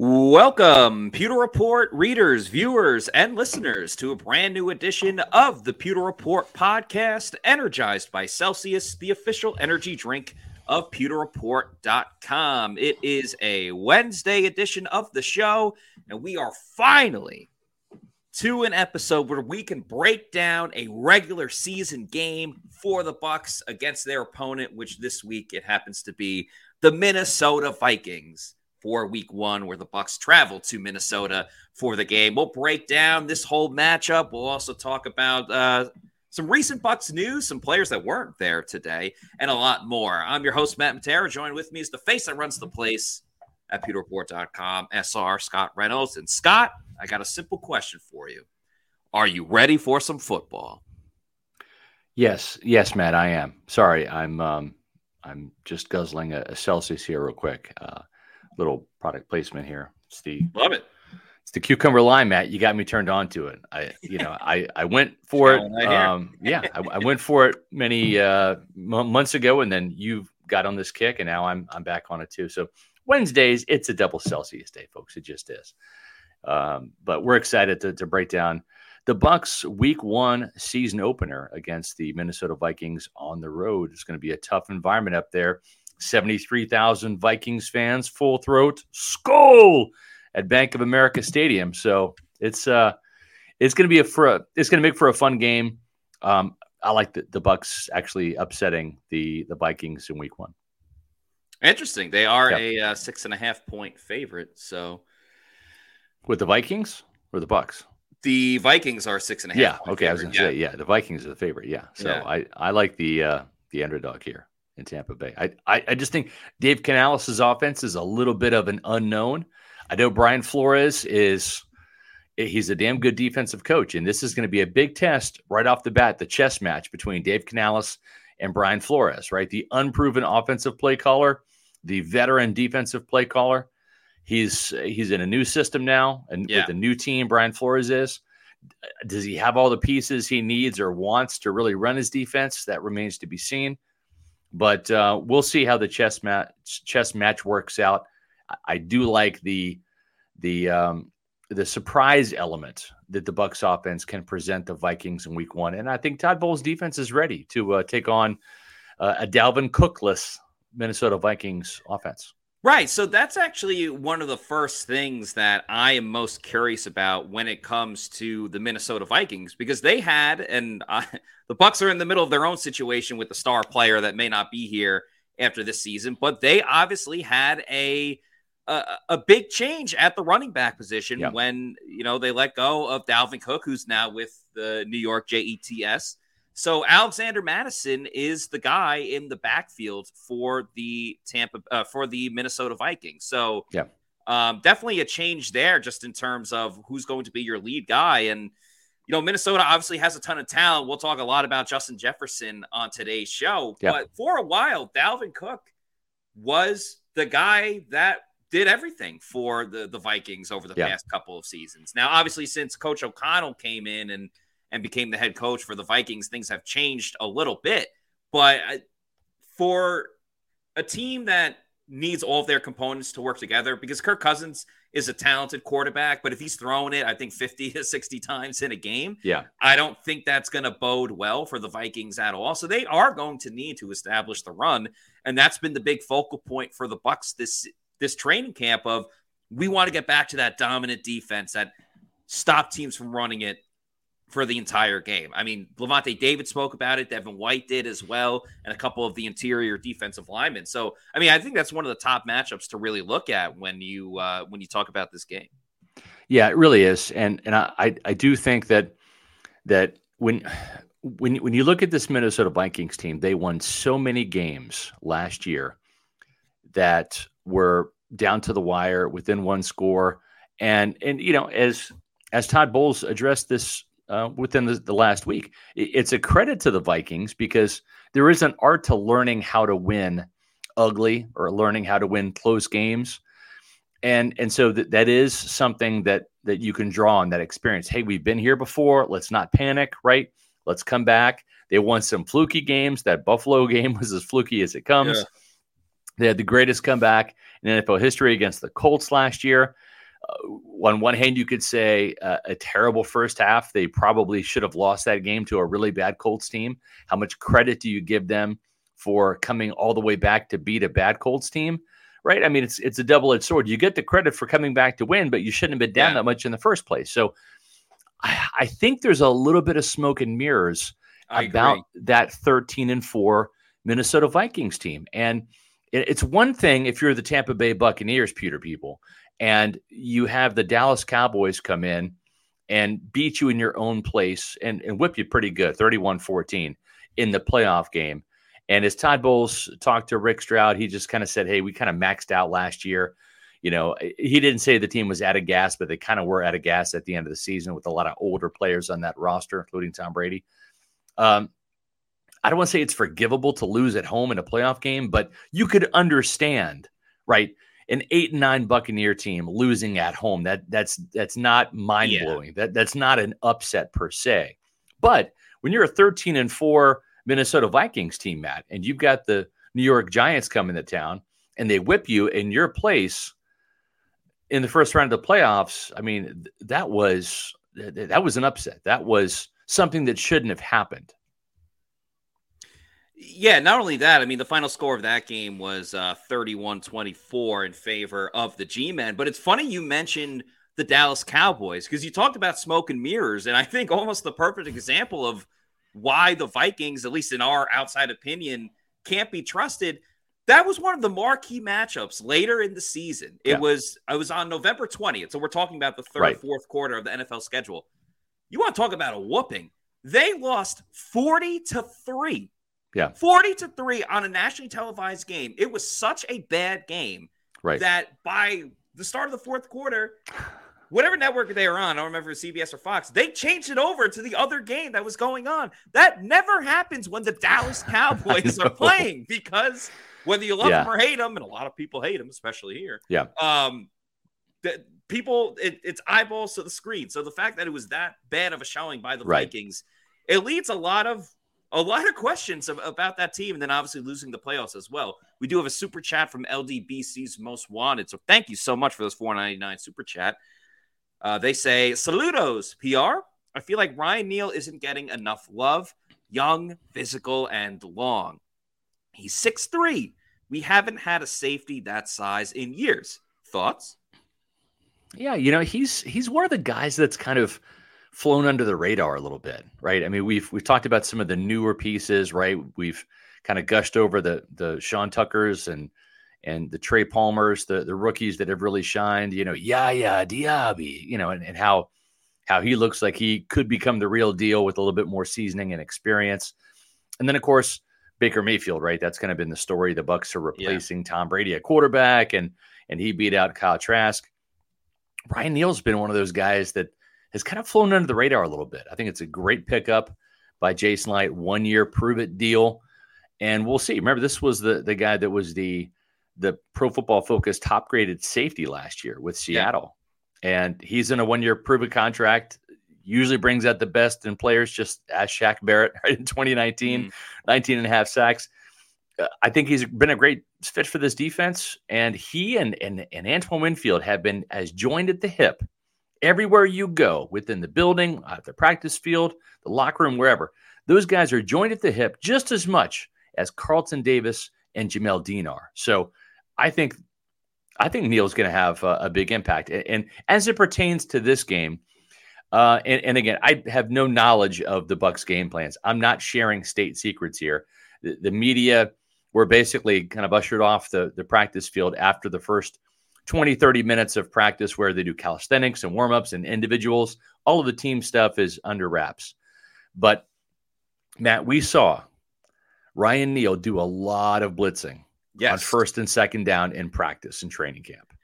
Welcome, Pewter Report readers, viewers, and listeners to a brand new edition of the Pewter Report podcast, energized by Celsius, the official energy drink of pewterreport.com. It is a Wednesday edition of the show, and we are finally to an episode where we can break down a regular season game for the Bucs against their opponent, which this week it happens to be the Minnesota Vikings for week one, where the Bucs travel to Minnesota for the game. We'll break down this whole matchup. We'll also talk about uh, some recent Bucs news, some players that weren't there today, and a lot more. I'm your host, Matt Matera. Joined with me is the face that runs the place at pewterreport.com, SR Scott Reynolds. And Scott, I got a simple question for you. Are you ready for some football? Yes, yes, Matt, I am. Sorry, I'm um, I'm just guzzling a, a Celsius here real quick. Uh, little product placement here. It's the love it. It's the cucumber lime, Matt. You got me turned on to it. I, you know, I I went for it. Um, yeah, I, I, went for it many uh, m- months ago, and then you got on this kick, and now I'm I'm back on it too. So Wednesdays, it's a double Celsius day, folks. It just is. Um, but we're excited to, to break down the Bucs Week One season opener against the Minnesota Vikings on the road. It's going to be a tough environment up there. 73,000 Vikings fans, full throat, skull at Bank of America Stadium. So it's uh it's going to be a for a, it's going to make for a fun game. Um, I like the, the Bucs actually upsetting the the Vikings in Week One. Interesting. They are yep. a uh, six and a half point favorite. So with the Vikings or the Bucs. The Vikings are six and a half. Yeah. Okay. Favorite. I was going to yeah. say yeah. The Vikings are the favorite. Yeah. So yeah. I I like the uh the underdog here in Tampa Bay. I, I, I just think Dave Canales' offense is a little bit of an unknown. I know Brian Flores is he's a damn good defensive coach, and this is going to be a big test right off the bat. The chess match between Dave Canales and Brian Flores, right? The unproven offensive play caller, the veteran defensive play caller. He's he's in a new system now, and yeah. with a new team, Brian Flores is. Does he have all the pieces he needs or wants to really run his defense? That remains to be seen. But uh, we'll see how the chess match chess match works out. I do like the the um, the surprise element that the Bucs offense can present the Vikings in Week One, and I think Todd Bowles' defense is ready to uh, take on uh, a Dalvin Cookless Minnesota Vikings offense. Right. So that's actually one of the first things that I am most curious about when it comes to the Minnesota Vikings because they had, and uh, the Bucs are in the middle of their own situation with the star player that may not be here after this season, but they obviously had a a, a big change at the running back position yeah. when you know they let go of Dalvin Cook, who's now with the New York Jets. So Alexander Mattison is the guy in the backfield for the Tampa uh, for the Minnesota Vikings. So yeah, um, definitely a change there, just in terms of who's going to be your lead guy. And you know, Minnesota obviously has a ton of talent. We'll talk a lot about Justin Jefferson on today's show. Yeah. But for a while, Dalvin Cook was the guy that did everything for the the Vikings over the yeah. past couple of seasons. Now, obviously, since Coach O'Connell came in and and became the head coach for the Vikings, things have changed a little bit. But uh, for a team that needs all of their components to work together because Kirk Cousins is a talented quarterback, but if he's throwing it, I think 50 to 60 times in a game, yeah, I don't think that's going to bode well for the Vikings at all. So they are going to need to establish the run, and that's been the big focal point for the Bucs this this training camp of we want to get back to that dominant defense that stop teams from running it for the entire game. I mean, Lavonte David spoke about it. Devin White did as well, and a couple of the interior defensive linemen. So, I mean, I think that's one of the top matchups to really look at when you uh, when you talk about this game. Yeah, it really is, and and I I do think that that when when when you look at this Minnesota Vikings team, they won so many games last year that were down to the wire within one score, and and you know as as Todd Bowles addressed this uh, within the, the, last week. It's a credit to the Vikings because there is an art to learning how to win ugly or learning how to win close games. And and so that, that is something that that you can draw on that experience. Hey, we've been here before. Let's not panic, right? Let's come back. They won some fluky games. That Buffalo game was as fluky as it comes. Yeah. They had the greatest comeback in NFL history against the Colts last year on one hand, you could say uh, a terrible first half. They probably should have lost that game to a really bad Colts team. How much credit do you give them for coming all the way back to beat a bad Colts team? Right? I mean, it's it's a double edged sword. You get the credit for coming back to win, but you shouldn't have been down yeah. that much in the first place. So, I, I, think there's a little bit of smoke and mirrors I about agree. that 13 and four Minnesota Vikings team, and it's one thing if you're the Tampa Bay Buccaneers, Pewter people, and you have the Dallas Cowboys come in and beat you in your own place and, and whip you pretty good, 31 14 in the playoff game. And as Todd Bowles talked to Rick Stroud, he just kind of said, Hey, we kind of maxed out last year. You know, he didn't say the team was out of gas, but they kind of were out of gas at the end of the season with a lot of older players on that roster, including Tom Brady. Um, I don't want to say it's forgivable to lose at home in a playoff game, but you could understand, right? An eight and nine Buccaneer team losing at home. That that's that's not mind blowing. Yeah. That that's not an upset per se. But when you're a 13 and four Minnesota Vikings team, Matt, and you've got the New York Giants coming to town and they whip you in your place in the first round of the playoffs, I mean, that was that was an upset. That was something that shouldn't have happened. Yeah, not only that, I mean, the final score of that game was uh, 31 24 in favor of the G Men. But it's funny you mentioned the Dallas Cowboys because you talked about smoke and mirrors. And I think almost the perfect example of why the Vikings, at least in our outside opinion, can't be trusted. That was one of the marquee matchups later in the season. It yeah. was I was on November 20th. So we're talking about the third, right. fourth quarter of the NFL schedule. You want to talk about a whooping? They lost 40 to 3 yeah. 40 to 3 on a nationally televised game. It was such a bad game right. that by the start of the fourth quarter, whatever network they were on, I don't remember CBS or Fox, they changed it over to the other game that was going on. That never happens when the Dallas Cowboys are playing because whether you love yeah. them or hate them, and a lot of people hate them, especially here. Yeah. Um, the, people, it, it's eyeballs to the screen. So the fact that it was that bad of a showing by the right. Vikings, it leads a lot of a lot of questions about that team, and then obviously losing the playoffs as well. We do have a super chat from LDBC's Most Wanted, so thank you so much for those 499 super chat. Uh, they say, "Saludos, PR. I feel like Ryan Neal isn't getting enough love. Young, physical, and long. He's six three. We haven't had a safety that size in years. Thoughts?" Yeah, you know he's he's one of the guys that's kind of flown under the radar a little bit, right? I mean, we've we've talked about some of the newer pieces, right? We've kind of gushed over the the Sean Tuckers and and the Trey Palmers, the the rookies that have really shined, you know, Yaya Diaby, you know, and, and how how he looks like he could become the real deal with a little bit more seasoning and experience. And then of course, Baker Mayfield, right? That's kind of been the story. The Bucs are replacing yeah. Tom Brady at quarterback and and he beat out Kyle Trask. Ryan Neal's been one of those guys that has kind of flown under the radar a little bit. I think it's a great pickup by Jason Licht, one year prove it deal. And we'll see. Remember, this was the the guy that was the the pro football focus top graded safety last year with Seattle. Yeah. And he's in a one year prove it contract. Usually brings out the best in players, just as Shaq Barrett right, in 2019, mm. 19 and a half sacks. uh, I think he's been a great fit for this defense, and he and and and Antoine Winfield have been as joined at the hip everywhere you go within the building, at the practice field, the locker room, wherever. Those guys are joined at the hip just as much as Carlton Davis and Jamel Dean are. So I think I think Neal's going to have a, a, big impact. And, and, as it pertains to this game, uh, and, and, again, I have no knowledge of the Bucs game plans. I'm not sharing state secrets here. The, the media were basically kind of ushered off the, the practice field after the first 20, 30 minutes of practice where they do calisthenics and warm-ups and individuals. All of the team stuff is under wraps. But Matt, we saw Ryan Neal do a lot of blitzing yes. on first and second down in practice and training camp.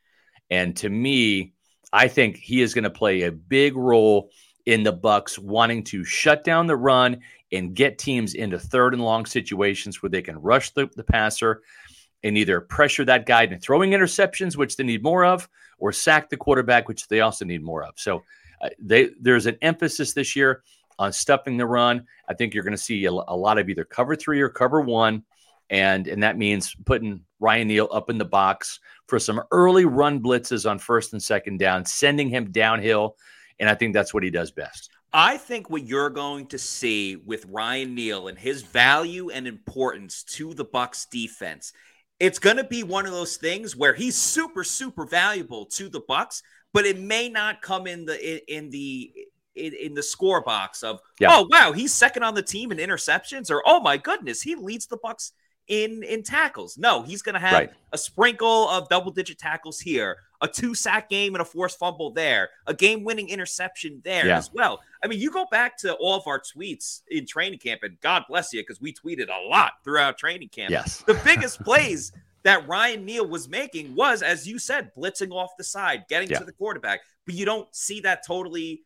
And to me, I think he is going to play a big role in the Bucs wanting to shut down the run and get teams into third and long situations where they can rush the, the passer and either pressure that guy into throwing interceptions, which they need more of, or sack the quarterback, which they also need more of. So uh, they, there's an emphasis this year on stuffing the run. I think you're going to see a, a, lot of either cover three or cover one, and and that means putting Ryan Neal up in the box for some early run blitzes on first and second down, sending him downhill, and I think that's what he does best. I think what you're going to see with Ryan Neal and his value and importance to the Bucs defense, it's going to be one of those things where he's super super valuable to the Bucs, but it may not come in the in, in the in, in, the score box of yeah. oh wow he's second on the team in interceptions or oh my goodness he leads the Bucs in in tackles. No, he's going to have right. a sprinkle of double digit tackles here, a two sack game and a forced fumble there, a game winning interception there yeah. as well. I mean, you go back to all of our tweets in training camp, and God bless you because we tweeted a lot throughout training camp. Yes, the biggest plays. That Ryan Neal was making was, as you said, blitzing off the side, getting yeah. to the quarterback. But you don't see that totally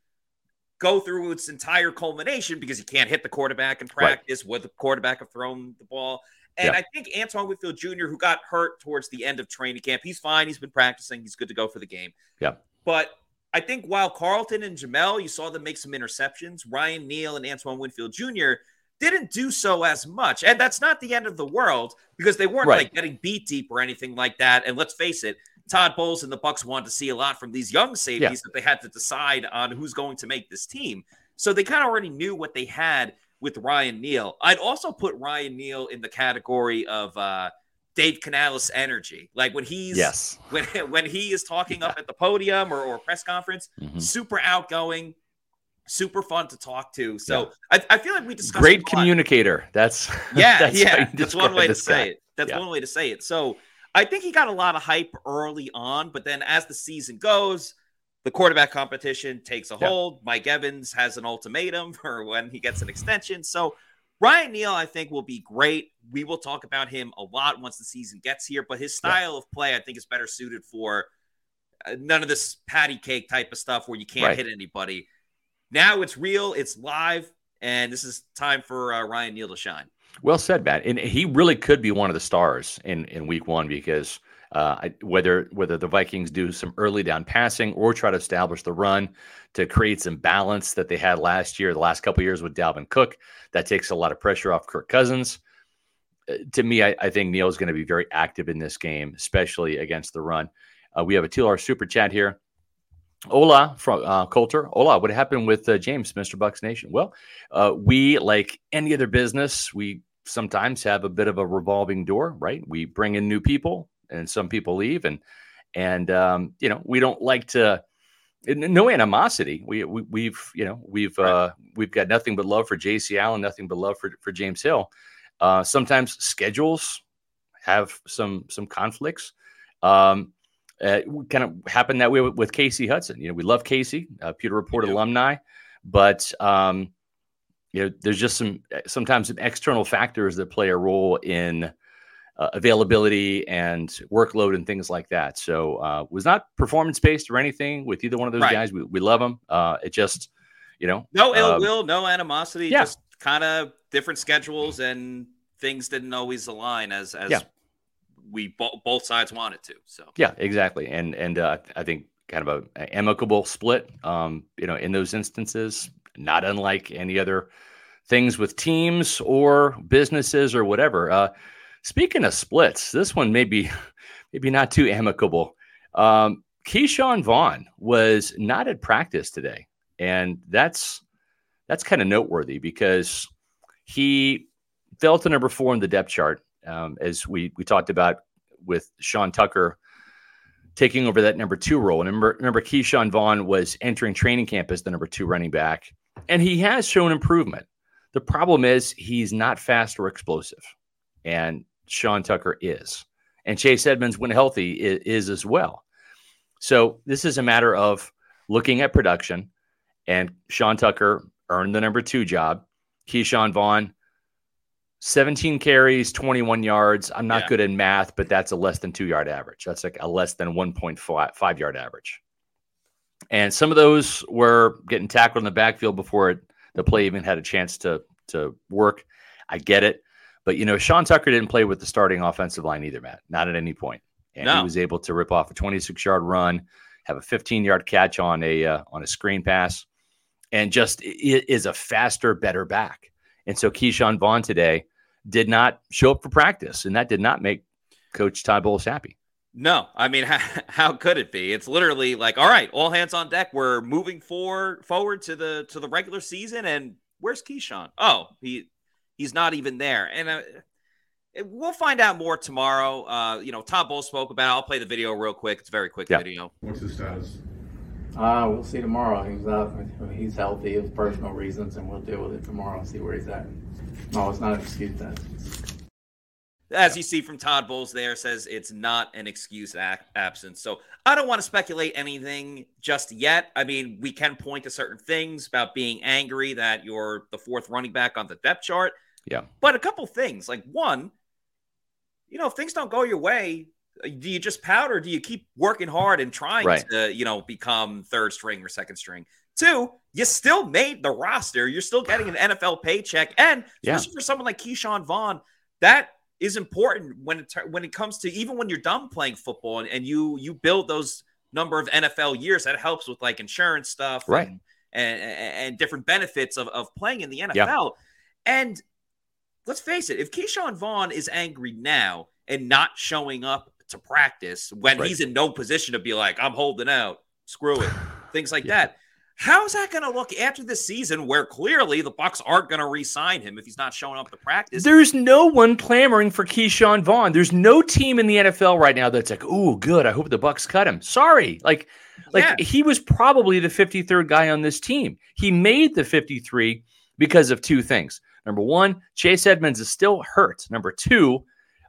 go through its entire culmination because you can't hit the quarterback in practice. Right. Would the quarterback have thrown the ball? And yeah. I think Antoine Winfield Jr., who got hurt towards the end of training camp, he's fine. He's been practicing. He's good to go for the game. Yeah. But I think while Carlton and Jamel, you saw them make some interceptions, Ryan Neal and Antoine Winfield Jr. didn't do so as much. And that's not the end of the world because they weren't right. like getting beat deep or anything like that. And let's face it, Todd Bowles and the Bucs wanted to see a lot from these young safeties yeah. that they had to decide on who's going to make this team. So they kind of already knew what they had with Ryan Neal. I'd also put Ryan Neal in the category of uh, Dave Canales energy. Like when he's yes, when when he is talking yeah. up at the podium or, or press conference, mm-hmm. super outgoing, super fun to talk to. So yeah. I, I, feel like we discussed great communicator. That's yeah, that's yeah. That's one way to say guy. it. That's yeah. one way to say it. So I think he got a lot of hype early on, but then as the season goes, the quarterback competition takes a yeah. hold. Mike Evans has an ultimatum for when he gets an extension. So Ryan Neal, I think, will be great. We will talk about him a lot once the season gets here, but his style yeah. of play, I think, is better suited for uh, none of this patty cake type of stuff where you can't right. hit anybody. Now it's real, it's live, and this is time for uh, Ryan Neal to shine. Well said, Matt. And he really could be one of the stars in in Week One because uh, whether whether the Vikings do some early down passing or try to establish the run to create some balance that they had last year, the last couple years with Dalvin Cook, that takes a lot of pressure off Kirk Cousins. Uh, to me, I, I think Neal is going to be very active in this game, especially against the run. Uh, we have a two-hour super chat here. Hola from uh, Coulter. Hola, what happened with uh, James, Mr. Bucks Nation? Well, uh, we, like any other business, we sometimes have a bit of a revolving door, right? We bring in new people, and some people leave, and and um, you know we don't like to. No animosity. We, we have you know we've right. uh, we've got nothing but love for J.C. Allen, nothing but love for for James Hill. Uh, sometimes schedules have some some conflicts. Um, uh, kind of happened that way with, with, Casey Hudson. You know, we love Casey, uh, Pewter Report alumni, but um, you know, there's just some sometimes some external factors that play a role in uh, availability and workload and things like that. So uh, was not performance based or anything with either one of those right. guys. We, we love them. Uh, it just, you know, no ill um, will, no animosity. Yeah. Just kind of different schedules and things didn't always align as as yeah. we bo- both sides wanted to. So yeah, exactly. And and uh, I think kind of a, a amicable split. Um, you know, in those instances, not unlike any other things with teams or businesses or whatever. Uh, Speaking of splits, this one may be maybe not too amicable. Um, Ke'Shawn Vaughn was not at practice today, and that's that's kind of noteworthy because he fell to number four in the depth chart, um, as we we talked about with Sean Tucker taking over that number two role. And remember, remember Ke'Shawn Vaughn was entering training camp as the number two running back, and he has shown improvement. The problem is he's not fast or explosive, and Sean Tucker is, and Chase Edmonds, when healthy, is, is as well. So this is a matter of looking at production, and Sean Tucker earned the number two job. Ke'Shawn Vaughn 17 carries, 21 yards. I'm not yeah. good in math, but that's a less than two yard average. That's like a less than 1.5 yard average. And some of those were getting tackled in the backfield before it, the play even had a chance to to work. I get it. But, you know, Sean Tucker didn't play with the starting offensive line either, Matt, not at any point. And no. he was able to rip off a 26 yard run, have a 15 yard catch on a uh, on a screen pass, and just is a faster, better back. And so Ke'Shawn Vaughn today did not show up for practice, and that did not make Coach Todd Bowles happy. No, I mean, how, how, could it be? It's literally like, all right, all hands on deck. We're moving forward forward to the to the regular season, and where's Ke'Shawn? Oh, he he's not even there, and uh, we'll find out more tomorrow. Uh, you know, Todd Bowles spoke about. It. I'll play the video real quick. It's a very quick video. What's his status? Uh, we'll see tomorrow. He's out. He's healthy. Of personal reasons, and we'll deal with it tomorrow and see where he's at. No, it's not an excuse. Then. As you see from Todd Bowles there, says it's not an excuse absence. So I don't want to speculate anything just yet. I mean, we can point to certain things about being angry that you're the fourth running back on the depth chart. Yeah. But a couple things, like one, you know, if things don't go your way, uh, do you just pout or do you keep working hard and trying right. to, you know, become third string or second string? Two, you still made the roster. You're still getting an NFL paycheck, and especially yeah. for someone like Ke'Shawn Vaughn, that is important when it when it comes to even when you're done playing football and, and you you build those number of NFL years. That helps with like insurance stuff, right? And and, and different benefits of, of playing in the NFL. Yeah. And let's face it, if Ke'Shawn Vaughn is angry now and not showing up to practice when right. he's in no position to be like, I'm holding out, screw it, things like yeah. that. How's that going to look after the season where clearly the Bucs aren't going to re-sign him if he's not showing up to practice? There's no one clamoring for Ke'Shawn Vaughn. There's no team in the NFL right now that's like, "Oh, good. I hope the Bucs cut him." Sorry. Like like yeah. he was probably the 53rd guy on this team. He made the 53 because of two things. Number 1, Chase Edmonds is still hurt. Number 2,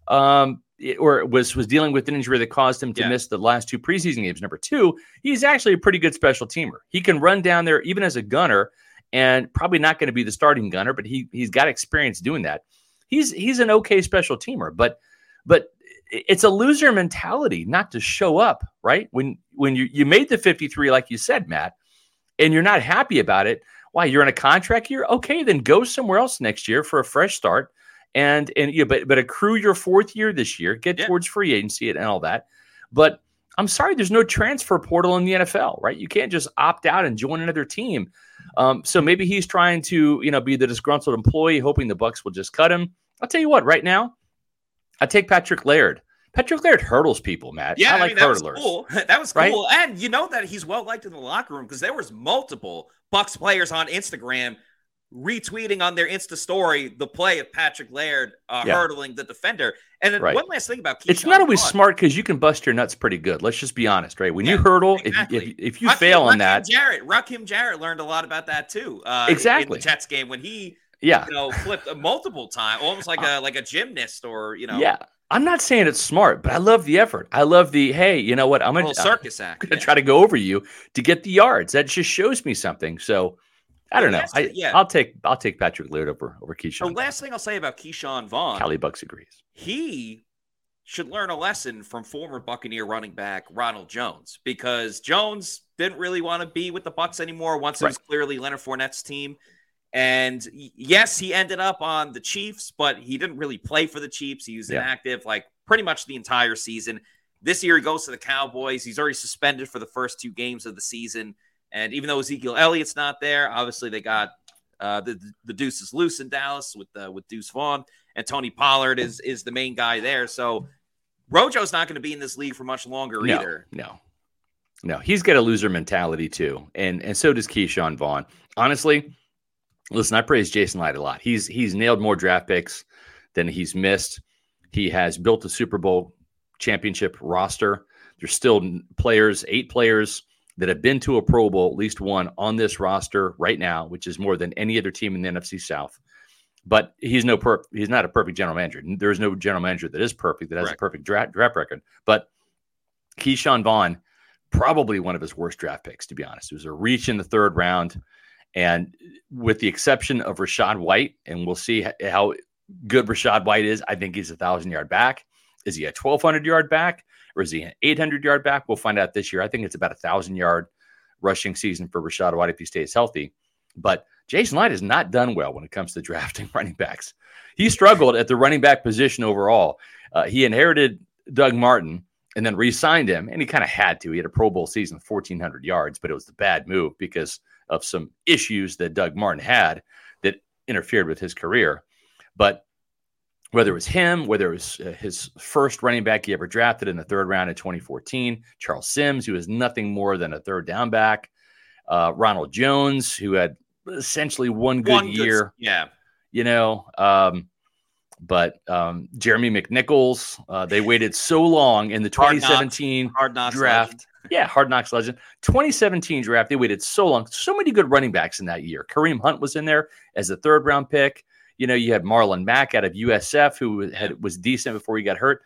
um, or was was dealing with an injury that caused him to yeah. miss the last two preseason games. Number two, he's actually a pretty good special teamer. He can run down there even as a gunner, and probably not going to be the starting gunner, but he he's got experience doing that. He's he's an okay special teamer, but but it's a loser mentality not to show up right when when you you made the 53 like you said matt and you're not happy about it why you're in a contract year okay then go somewhere else next year for a fresh start and and you know, but but accrue your fourth year this year, get yeah. towards free agency and all that. But I'm sorry, there's no transfer portal in the NFL, right? You can't just opt out and join another team. Um, so maybe he's trying to, you know, be the disgruntled employee, hoping the Bucs will just cut him. I'll tell you what, right now, I take Patrick Laird. Patrick Laird hurdles people, Matt. Yeah, I like I mean, that hurdlers. Was cool. That was cool, right? and you know that he's well liked in the locker room because there was multiple Bucs players on Instagram retweeting on their Insta story the play of Patrick Laird uh, yeah. hurdling the defender. And then right. one last thing about Ke'Shawn it's not always Vaughn. smart because you can bust your nuts pretty good. Let's just be honest, right? When yeah, you hurdle, exactly. if, if, if, you fail on that, Jarrett, Rakim Jarrett learned a lot about that too. Uh, exactly, in the Jets game when he, yeah, you know, flipped multiple times, almost like uh, a like a gymnast or you know, yeah. I'm not saying it's smart, but I love the effort. I love the hey, you know what? I'm gonna circus act. I'm gonna yeah. try to go over you to get the yards. That just shows me something. So I don't know. I, yeah. I'll take I'll take Patrick Laird over over Ke'Shawn. The last thing I'll say about Ke'Shawn Vaughn, Cali Bucks agrees. He should learn a lesson from former Buccaneer running back Ronald Jones because Jones didn't really want to be with the Bucs anymore once right. it was clearly Leonard Fournette's team. And yes, he ended up on the Chiefs, but he didn't really play for the Chiefs. He was yeah. inactive like pretty much the entire season. This year he goes to the Cowboys. He's already suspended for the first two games of the season. And even though Ezekiel Elliott's not there, obviously they got Uh, the the Deuce is loose in Dallas with uh, with Deuce Vaughn, and Tony Pollard is is the main guy there. So Rojo's not going to be in this league for much longer no, either. No, no, he's got a loser mentality too, and and so does Ke'Shawn Vaughn. Honestly, listen, I praise Jason Licht a lot. He's he's nailed more draft picks than he's missed. He has built a Super Bowl championship roster. There's still players, eight players that have been to a Pro Bowl, at least one on this roster right now, which is more than any other team in the NFC South. But he's no per- he's not a perfect general manager. There's no general manager that is perfect that has Correct. a perfect draft, draft record. But Ke'Shawn Vaughn, probably one of his worst draft picks, to be honest. It was a reach in the third round. And with the exception of Rachaad White, and we'll see how good Rachaad White is, I think he's a thousand yard back. Is he a 1,200 yard back? or is he an 800 yard back? We'll find out this year. I think it's about a thousand yard rushing season for Rachaad White if he stays healthy. But Jason Licht has not done well when it comes to drafting running backs. He struggled at the running back position overall. Uh, he inherited Doug Martin and then re-signed him, and he kind of had to. He had a Pro Bowl season, 1,400 yards, but it was the bad move because of some issues that Doug Martin had that interfered with his career. But whether it was him, whether it was uh, his first running back he ever drafted in the third round in 2014, Charles Sims, who was nothing more than a third down back, uh, Ronald Jones, who had essentially one good one year. Good, yeah. You know, um, but um, Jeremy McNichols, uh, they waited so long in the 2017 hard knocks, hard draft. Legend. Yeah, hard knocks legend. 2017 draft, they waited so long. So many good running backs in that year. Kareem Hunt was in there as a third round pick. You know, you had Marlon Mack out of USF, who had was decent before he got hurt.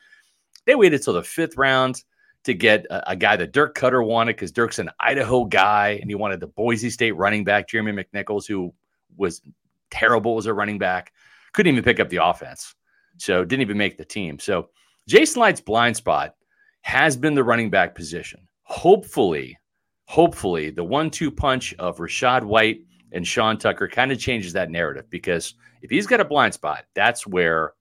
They waited till the fifth round to get a, a guy that Dirk Koetter wanted because Dirk's an Idaho guy and he wanted the Boise State running back, Jeremy McNichols, who was terrible as a running back, couldn't even pick up the offense. So didn't even make the team. So Jason Licht's blind spot has been the running back position. Hopefully, hopefully the one two punch of Rachaad White and Sean Tucker kind of changes that narrative because if he's got a blind spot, that's where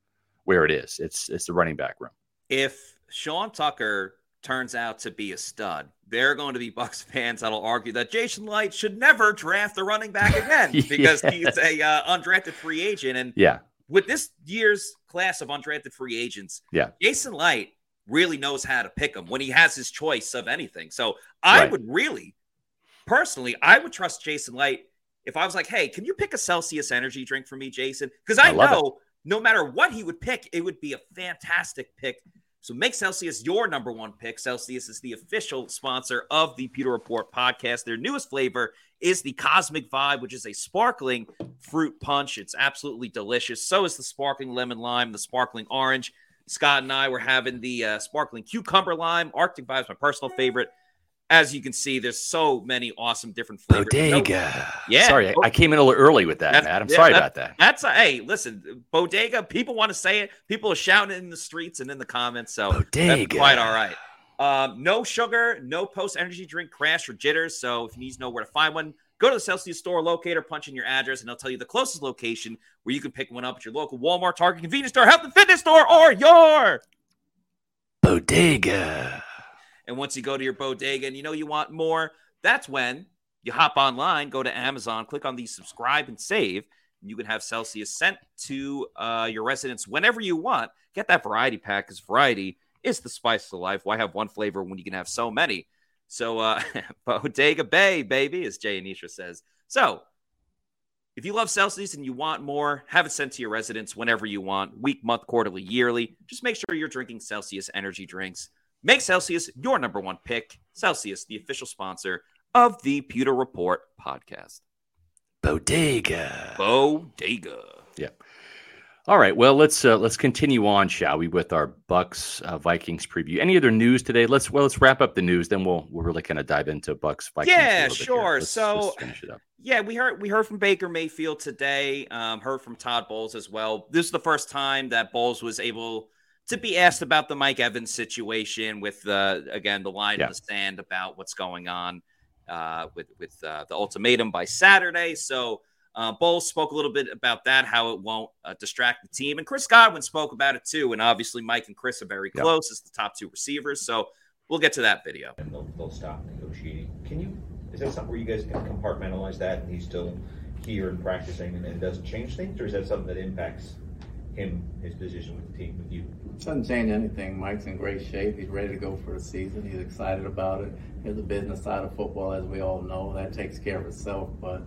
where it is. It's it's the running back room. If Sean Tucker turns out to be a stud, there are going to be Bucs fans that'll argue that Jason Licht should never draft a running back again because he's a uh, undrafted free agent. And yeah, with this year's class of undrafted free agents, yeah, Jason Licht really knows how to pick them when he has his choice of anything. So I right. would really, personally, I would trust Jason Licht if I was like, hey, can you pick a Celsius energy drink for me, Jason? Because I, I know it. no matter what he would pick, it would be a fantastic pick. So make Celsius your number one pick. Celsius is the official sponsor of the Pewter Report podcast. Their newest flavor is the Cosmic Vibe, which is a sparkling fruit punch. It's absolutely delicious. So is the sparkling lemon lime, the sparkling orange. Scott and I were having the uh, sparkling cucumber lime. Arctic Vibe is my personal favorite as you can see, there's so many awesome different flavors. Bodega. Yeah. Sorry, I, I, came in a little early with that, Matt. I'm yeah, sorry that, about that. That's a, hey, listen, bodega. People want to say it. People are shouting in the streets and in the comments. So bodega. quite all right. Um, no sugar, no post energy drink crash or jitters. So if you need to know where to find one, go to the Celsius store locator, punch in your address, and they'll tell you the closest location where you can pick one up at your local Walmart, Target, convenience store, health and fitness store, or your bodega. And once you go to your bodega and you know you want more, that's when you hop online, go to Amazon, click on the subscribe and save. And you can have Celsius sent to uh, your residence whenever you want. Get that variety pack because variety is the spice of life. Why have one flavor when you can have so many? So, uh, Bodega Bay, baby, as Jay Anisha says. So, if you love Celsius and you want more, have it sent to your residence whenever you want, week, month, quarterly, yearly. Just make sure you're drinking Celsius energy drinks. Make Celsius your number one pick. Celsius, the official sponsor of the Pewter Report podcast. Bodega. Bodega. Yep. All right. Well, let's uh, let's continue on, shall we, with our Bucs uh, Vikings preview. Any other news today? Let's well let's wrap up the news, then we'll we'll really kind of dive into Bucs Vikings. Yeah, sure. Let's, so let's finish it up. Yeah, we heard we heard from Baker Mayfield today. Um, heard from Todd Bowles as well. This is the first time that Bowles was able to be asked about the Mike Evans situation with the again the line yeah. in the sand about what's going on uh, with with uh, the ultimatum by Saturday. So uh, Bowles spoke a little bit about that, how it won't uh, distract the team, and Chris Godwin spoke about it too. And obviously, Mike and Chris are very close as the top two receivers. So we'll get to that video. And they'll, they'll stop negotiating. Can you? Is that something where you guys can compartmentalize that, and he's still here and practicing and, and doesn't change things, or is that something that impacts him, his position with the team, with you? Doesn't change anything. Mike's in great shape. He's ready to go for the season. He's excited about it. There's a business side of football, as we all know. That takes care of itself, but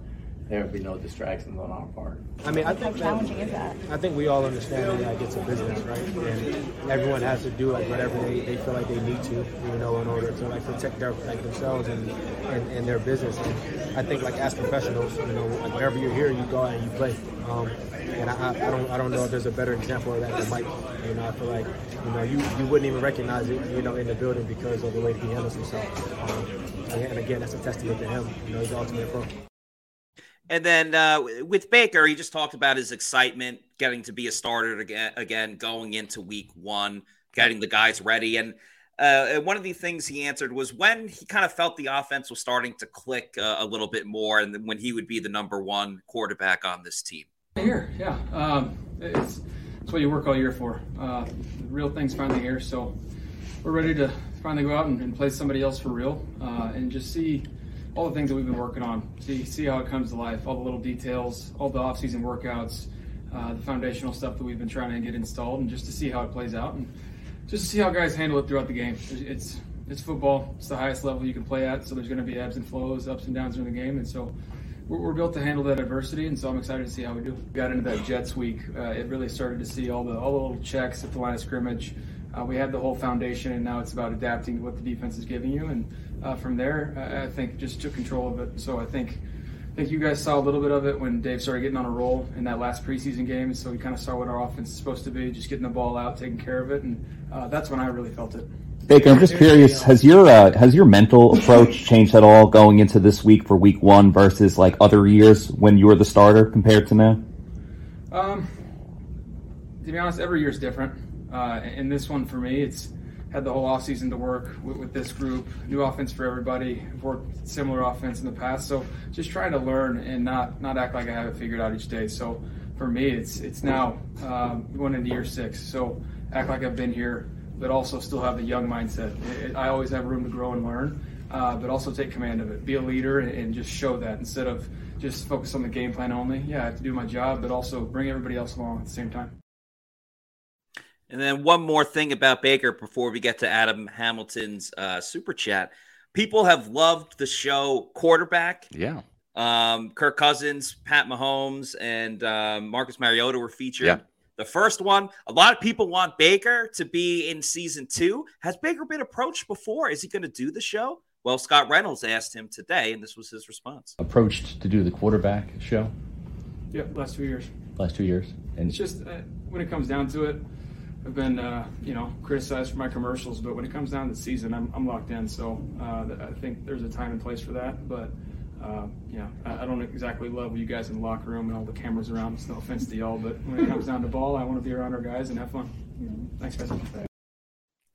there'll be no distractions on our part. I mean, I think how challenging is that? I think we all understand that like, it's a business, right? And everyone has to do like whatever they, they feel like they need to, you know, in order to like protect their like themselves and, and, and their business. And I think like as professionals, you know, like wherever you're here, you go out and you play. Um, and I, I, don't I don't know if there's a better example of that than Mike. You know, I feel like you know you, you wouldn't even recognize it, you know, in the building because of the way he handles himself. Um, and again, that's a testament to him. You know, he's the ultimate pro. And then uh, with Baker, he just talked about his excitement getting to be a starter again, again going into week one, getting the guys ready. And uh, one of the things he answered was when he kind of felt the offense was starting to click uh, a little bit more, and when he would be the number one quarterback on this team. Here, yeah, um, it's, it's what you work all year for. Uh, real things finally here, so we're ready to finally go out and, and play somebody else for real, uh, and just see all the things that we've been working on. See see how it comes to life, all the little details, all the off-season workouts, uh, the foundational stuff that we've been trying to get installed, and just to see how it plays out, and just to see how guys handle it throughout the game. It's it's football. It's the highest level you can play at, so there's going to be ebbs and flows, ups and downs during the game, and so. We're, built to handle that adversity, and so I'm excited to see how we do. Got into that Jets week. Uh, it really started to see all the all the little checks at the line of scrimmage. Uh, we had the whole foundation, and now it's about adapting to what the defense is giving you. And uh, from there, I think just took control of it. So I think I think you guys saw a little bit of it when Dave started getting on a roll in that last preseason game. So we kind of saw what our offense is supposed to be, just getting the ball out, taking care of it, and uh, that's when I really felt it. Baker, I'm just curious has your uh, has your mental approach changed at all going into this week for Week One versus like other years when you were the starter compared to now? Um, to be honest, every year is different. Uh, and this one for me, it's had the whole offseason to work with, with, this group, new offense for everybody. I've worked similar offense in the past, so just trying to learn and not not act like I have it figured out each day. So for me, it's it's now um, going into year six. So act like I've been here, but also still have the young mindset. It, it, I always have room to grow and learn, uh, but also take command of it. Be a leader and, and just show that instead of just focus on the game plan only. Yeah, I have to do my job, but also bring everybody else along at the same time. And then one more thing about Baker before we get to Adam Hamilton's uh, super chat. People have loved the show Quarterback. Yeah. Um, Kirk Cousins, Pat Mahomes, and um, Marcus Mariota were featured. Yeah. The first one, a lot of people want Baker to be in season two. Has Baker been approached before? Is he going to do the show? Well, Scott Reynolds asked him today, and this was his response. Approached to do the quarterback show? Yep, last two years. Last two years. And it's just uh, when it comes down to it, I've been, uh, you know, criticized for my commercials, but when it comes down to the season, I'm, I'm locked in. So uh, I think there's a time and place for that. But uh, yeah, I, I, don't exactly love you guys in the locker room and all the cameras around. It's no offense to y'all, but when it comes down to ball, I want to be around our guys and have fun. Thanks, guys. So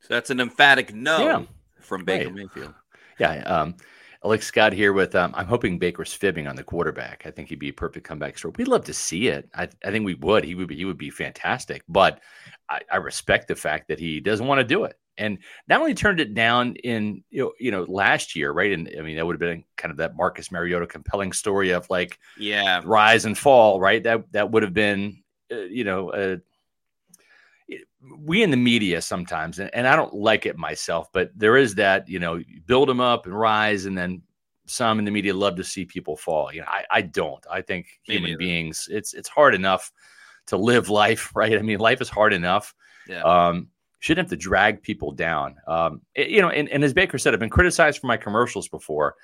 that's an emphatic no yeah. from Baker right. Mayfield. Yeah. Um, Alex Scott here with um, I'm hoping Baker's fibbing on the quarterback. I think he'd be a perfect comeback story. We'd love to see it. I, I think we would. He would be he would be fantastic. But I, I respect the fact that he doesn't want to do it. And not only turned it down in you know, you know last year, right? And I mean that would have been kind of that Marcus Mariota compelling story of like yeah rise and fall, right? That that would have been uh, you know uh, we in the media sometimes, and, and I don't like it myself, but there is that, you know, build them up and rise, and then some in the media love to see people fall. You know, I, I don't. I think human beings, it's it's hard enough to live life, right? I mean, life is hard enough. Yeah. Um, shouldn't have to drag people down. Um, it, you know, and, and as Baker said, I've been criticized for my commercials before,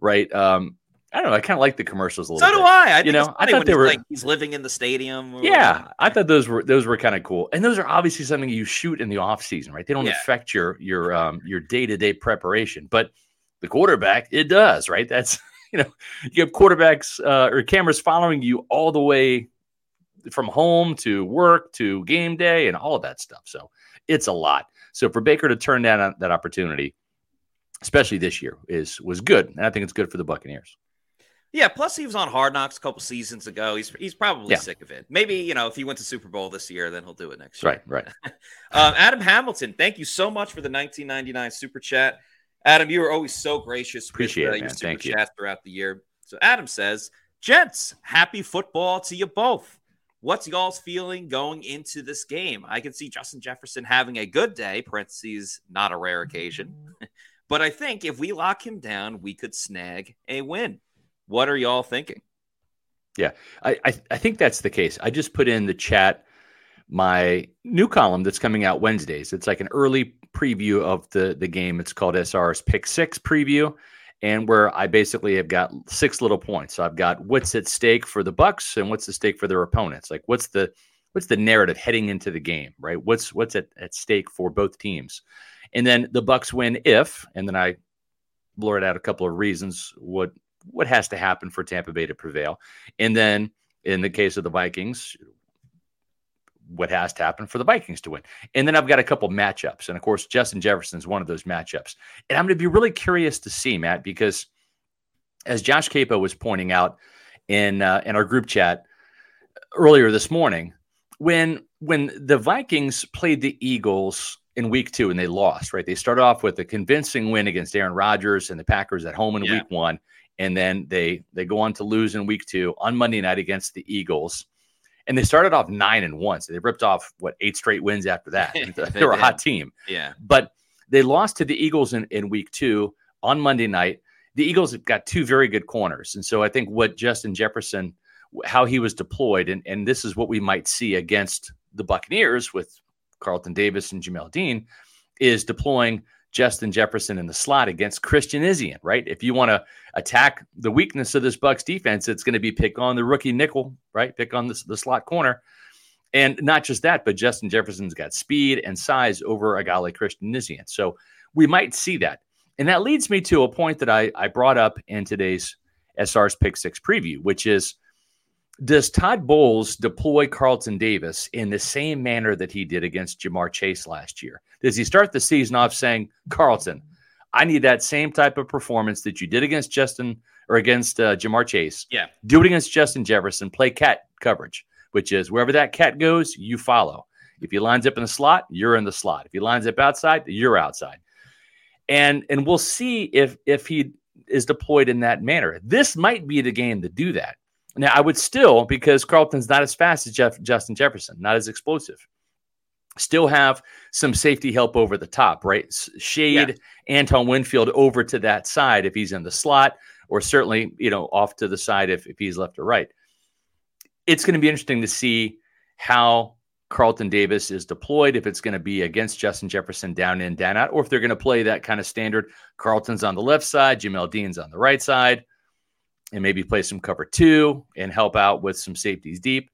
right? Um, I don't know. I kind of like the commercials a little. Bit. So bit. do I. I you know, I thought they were like he's living in the stadium. yeah, I thought those were those were kind of cool, and those are obviously something you shoot in the off season, right? They don't Yeah. affect your your um your day to day preparation, but the quarterback it does, right? That's you know you have quarterbacks uh, or cameras following you all the way from home to work to game day and all of that stuff. So it's a lot. So for Baker to turn down that opportunity, especially this year, is was good, and I think it's good for the Buccaneers. Yeah. Plus, he was on Hard Knocks a couple seasons ago. He's he's probably Yeah. sick of it. Maybe you know if he went to Super Bowl this year, then he'll do it next year. Right, right. Um, Adam Hamilton, thank you so much for the 1999 super chat. Adam, you were always so gracious Appreciate with uh, it, your man. super Thank you. throughout the year. So Adam says, Gents, happy football to you both. What's y'all's feeling going into this game? I can see Justin Jefferson having a good day, parentheses, not a rare occasion. but I think if we lock him down, we could snag a win. What are y'all thinking? Yeah, I, I, I think that's the case. I just put in the chat my new column that's coming out Wednesdays. It's like an early preview of the the game. It's called SR's Pick Six Preview and where I basically have got six little points. So I've got what's at stake for the Bucks and what's at stake for their opponents. Like what's the what's the narrative heading into the game, right? What's what's at, at stake for both teams, and then the Bucks win if, and then I blurred out a couple of reasons what what has to happen for Tampa Bay to prevail, and then in the case of the Vikings, what has to happen for the Vikings to win. And then I've got a couple matchups. And of course, Justin Jefferson is one of those matchups. And I'm going to be really curious to see, Matt, because as Josh Capo was pointing out in uh, in our group chat earlier this morning, when when the Vikings played the Eagles in week two and they lost, right? They started off with a convincing win against Aaron Rodgers and the Packers at home in yeah. week one. And then they they go on to lose in week two on Monday night against the Eagles and they started off nine and one, so they ripped off what eight straight wins after that. they, were a hot team. Yeah, but they lost to the Eagles in, in week two on Monday night. The Eagles have got two very good corners, and so I think what Justin Jefferson, how he was deployed, and and this is what we might see against the Buccaneers with Carlton Davis and Jamel Dean, is deploying Justin Jefferson in the slot against Christian Izien, right? If you want to attack the weakness of this Bucs defense, it's going to be pick on the rookie nickel, right? Pick on the, the slot corner. And not just that, but Justin Jefferson's got speed and size over a guy like Christian Izien. So we might see that. And that leads me to a point that I, I brought up in today's SR's Pick Six preview, which is does Todd Bowles deploy Carlton Davis in the same manner that he did against Ja'Marr Chase last year? Does he start the season off saying, Carlton, I need that same type of performance that you did against Justin or against uh, Ja'Marr Chase? Yeah. Do it against Justin Jefferson. Play cat coverage, which is wherever that cat goes, you follow. If he lines up in the slot, you're in the slot. If he lines up outside, you're outside. And and we'll see if if he is deployed in that manner. This might be the game to do that. Now, I would still, because Carlton's not as fast as Jeff, Justin Jefferson, not as explosive, still have some safety help over the top, right? Shade yeah. Antoine Winfield over to that side if he's in the slot, or certainly, you know, off to the side if, if he's left or right. It's going to be interesting to see how Carlton Davis is deployed, if it's going to be against Justin Jefferson down in, down out, or if they're going to play that kind of standard. Carlton's on the left side, Jamel Dean's on the right side and maybe play some cover two and help out with some safeties deep.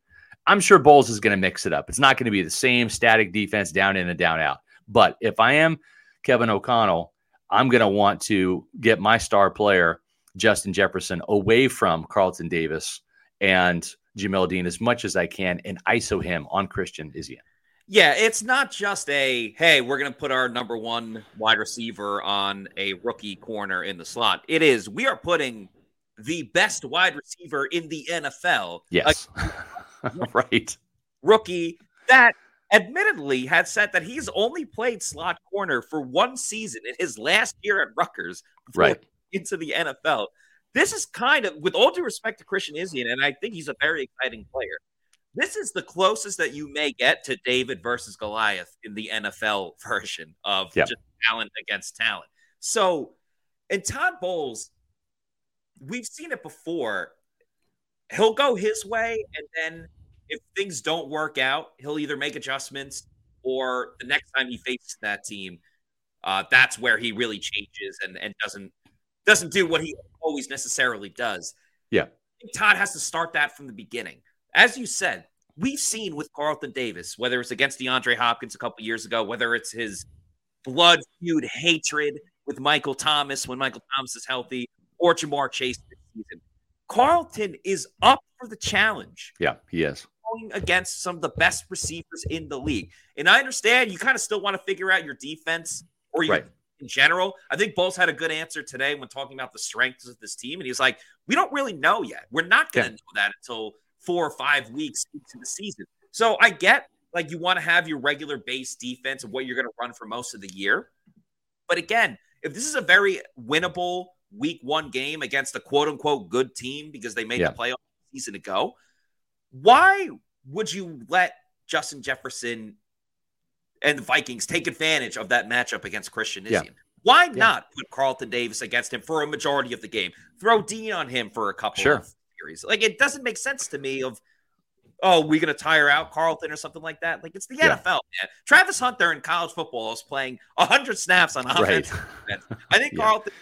I'm sure Bowles is going to mix it up. It's not going to be the same static defense down in and down out. But if I am Kevin O'Connell, I'm going to want to get my star player, Justin Jefferson, away from Carlton Davis and Jamel Dean as much as I can and ISO him on Christian Izien. Yeah, it's not just a hey, we're going to put our number one wide receiver on a rookie corner in the slot. It is we are putting the best wide receiver in the NFL. Yes. right. Rookie that admittedly had said that he's only played slot corner for one season in his last year at Rutgers right into the NFL. This is kind of, with all due respect to Christian Izien, and I think he's a very exciting player. This is the closest that you may get to David versus Goliath in the NFL version of yep. just talent against talent. So, and Todd Bowles we've seen it before. He'll go his way, and then if things don't work out, he'll either make adjustments or the next time he faces that team, uh, that's where he really changes and, and doesn't doesn't do what he always necessarily does. Yeah. Todd has to start that from the beginning. As you said, we've seen with Carlton Davis, whether it's against DeAndre Hopkins a couple years ago, whether it's his blood feud hatred with Michael Thomas when Michael Thomas is healthy, or Ja'Marr Chase this season. Carlton is up for the challenge. Yeah, he is. Going against some of the best receivers in the league. And I understand you kind of still want to figure out your defense or your, right. in general. I think Bowles had a good answer today when talking about the strengths of this team. And he's like, we don't really know yet. We're not going to yeah. know that until four or five weeks into the season. So I get like you want to have your regular base defense of what you're going to run for most of the year. But again, if this is a very winnable week one game against a quote unquote good team because they made Yeah. the playoff season ago. Why would you let Justin Jefferson and the Vikings take advantage of that matchup against Christian Yeah. Izien? Why not put Carlton Davis against him for a majority of the game? Throw Dean on him for a couple Sure. of series. Like it doesn't make sense to me of oh, we're gonna tire out Carlton or something like that. Like it's the Yeah. NFL, man. Travis Hunter in college football is playing hundred snaps on offense. Right. I think Carlton